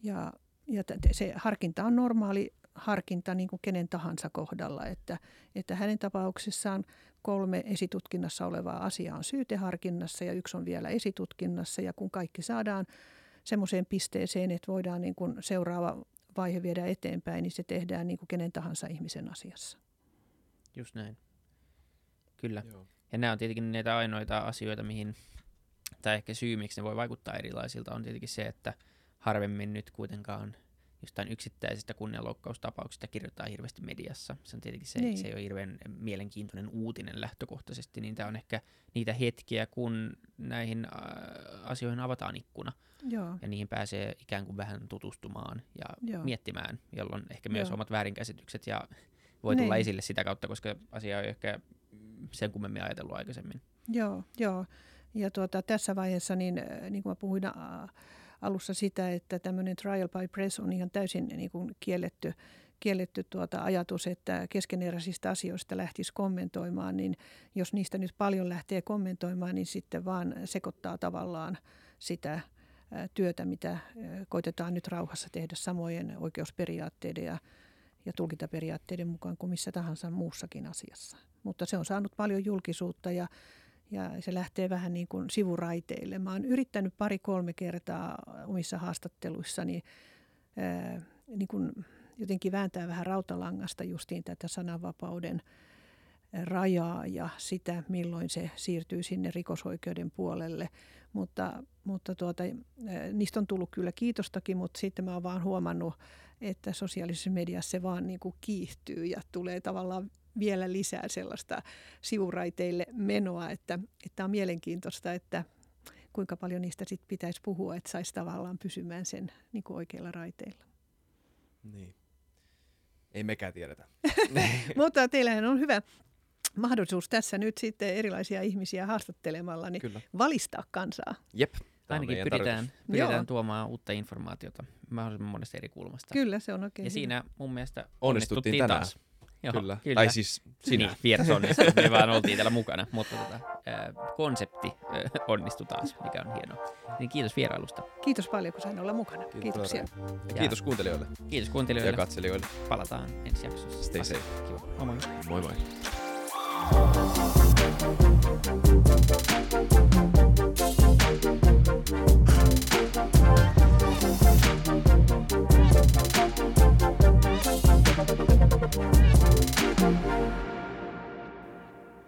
Ja, ja se harkinta on normaali harkinta niin kuin kenen tahansa kohdalla, että, että hänen tapauksessaan kolme esitutkinnassa olevaa asiaa on syyteharkinnassa ja yksi on vielä esitutkinnassa ja kun kaikki saadaan semmoiseen pisteeseen, että voidaan niin kuin seuraava vaihe viedä eteenpäin, niin se tehdään niin kuin kenen tahansa ihmisen asiassa. Just näin. Kyllä. Joo. Ja nämä on tietenkin näitä ainoita asioita, mihin, tai ehkä syy, miksi ne voi vaikuttaa erilaisilta, on tietenkin se, että harvemmin nyt kuitenkaan jostain yksittäisistä kunnianloukkaustapauksista kirjoittaa hirveästi mediassa. Se on tietenkin se, Niin. se ei ole hirveän mielenkiintoinen uutinen lähtökohtaisesti, niin tämä on ehkä niitä hetkiä, kun näihin äh, asioihin avataan ikkuna Joo, ja niihin pääsee ikään kuin vähän tutustumaan ja Joo. miettimään, jolloin ehkä myös Joo. omat väärinkäsitykset ja voi tulla Niin. esille sitä kautta, koska asia ei ehkä sen kummemmin ajatellut aikaisemmin. joo, joo. Ja tuota, tässä vaiheessa, niin, äh, niin kuin mä puhuin ä, alussa sitä, että tämmöinen trial by press on ihan täysin niin kuin kielletty, kielletty tuota ajatus, että keskeneräisistä asioista lähtisi kommentoimaan, niin jos niistä nyt paljon lähtee kommentoimaan, niin sitten vaan sekoittaa tavallaan sitä ä, työtä, mitä ä, koitetaan nyt rauhassa tehdä samojen oikeusperiaatteiden ja, ja tulkintaperiaatteiden mukaan kuin missä tahansa muussakin asiassa. Mutta se on saanut paljon julkisuutta ja, ja se lähtee vähän niin kuin sivuraiteille. Mä oon yrittänyt pari-kolme kertaa omissa haastatteluissani ää, niin kuin jotenkin vääntää vähän rautalangasta justiin tätä sananvapauden rajaa ja sitä, milloin se siirtyy sinne rikosoikeuden puolelle. Mutta, mutta tuota, niistä on tullut kyllä kiitostakin, mutta sitten mä oon vaan huomannut, että sosiaalisessa mediassa se vaan niin kuin kiihtyy ja tulee tavallaan vielä lisää sellaista sivuraiteille menoa, että, että on mielenkiintoista, että kuinka paljon niistä sit pitäisi puhua, että saisi tavallaan pysymään sen niin kuin oikeilla raiteilla. Niin. Ei mekään tiedetä. Mutta teillähän on hyvä mahdollisuus tässä nyt sitten erilaisia ihmisiä haastattelemalla, niin Kyllä. valistaa kansaa. Jep. On Ainakin pyritään, tarkoitus. pyritään Joo. tuomaan uutta informaatiota mahdollisimman monesta eri kulmasta. Kyllä, se on oikein ja hyvä. siinä mun mielestä Onnistuttiin onnistuttiin tänään. taas. Joo, Kyllä. kyllä. Tai siis sinä. Niin, vieras onnistui. Me vaan oltiin täällä mukana, mutta tota, ää, konsepti ää, onnistui taas, mikä on hienoa. Niin kiitos vierailusta. Kiitos paljon, kun sain olla mukana. Kiitos Kiitoksia. Ja kiitos kuuntelijoille Kiitos ja kuuntelijoille. katselijoille. Palataan ensi jaksossa. Stay safe. Kiva. Moi moi. Moi moi.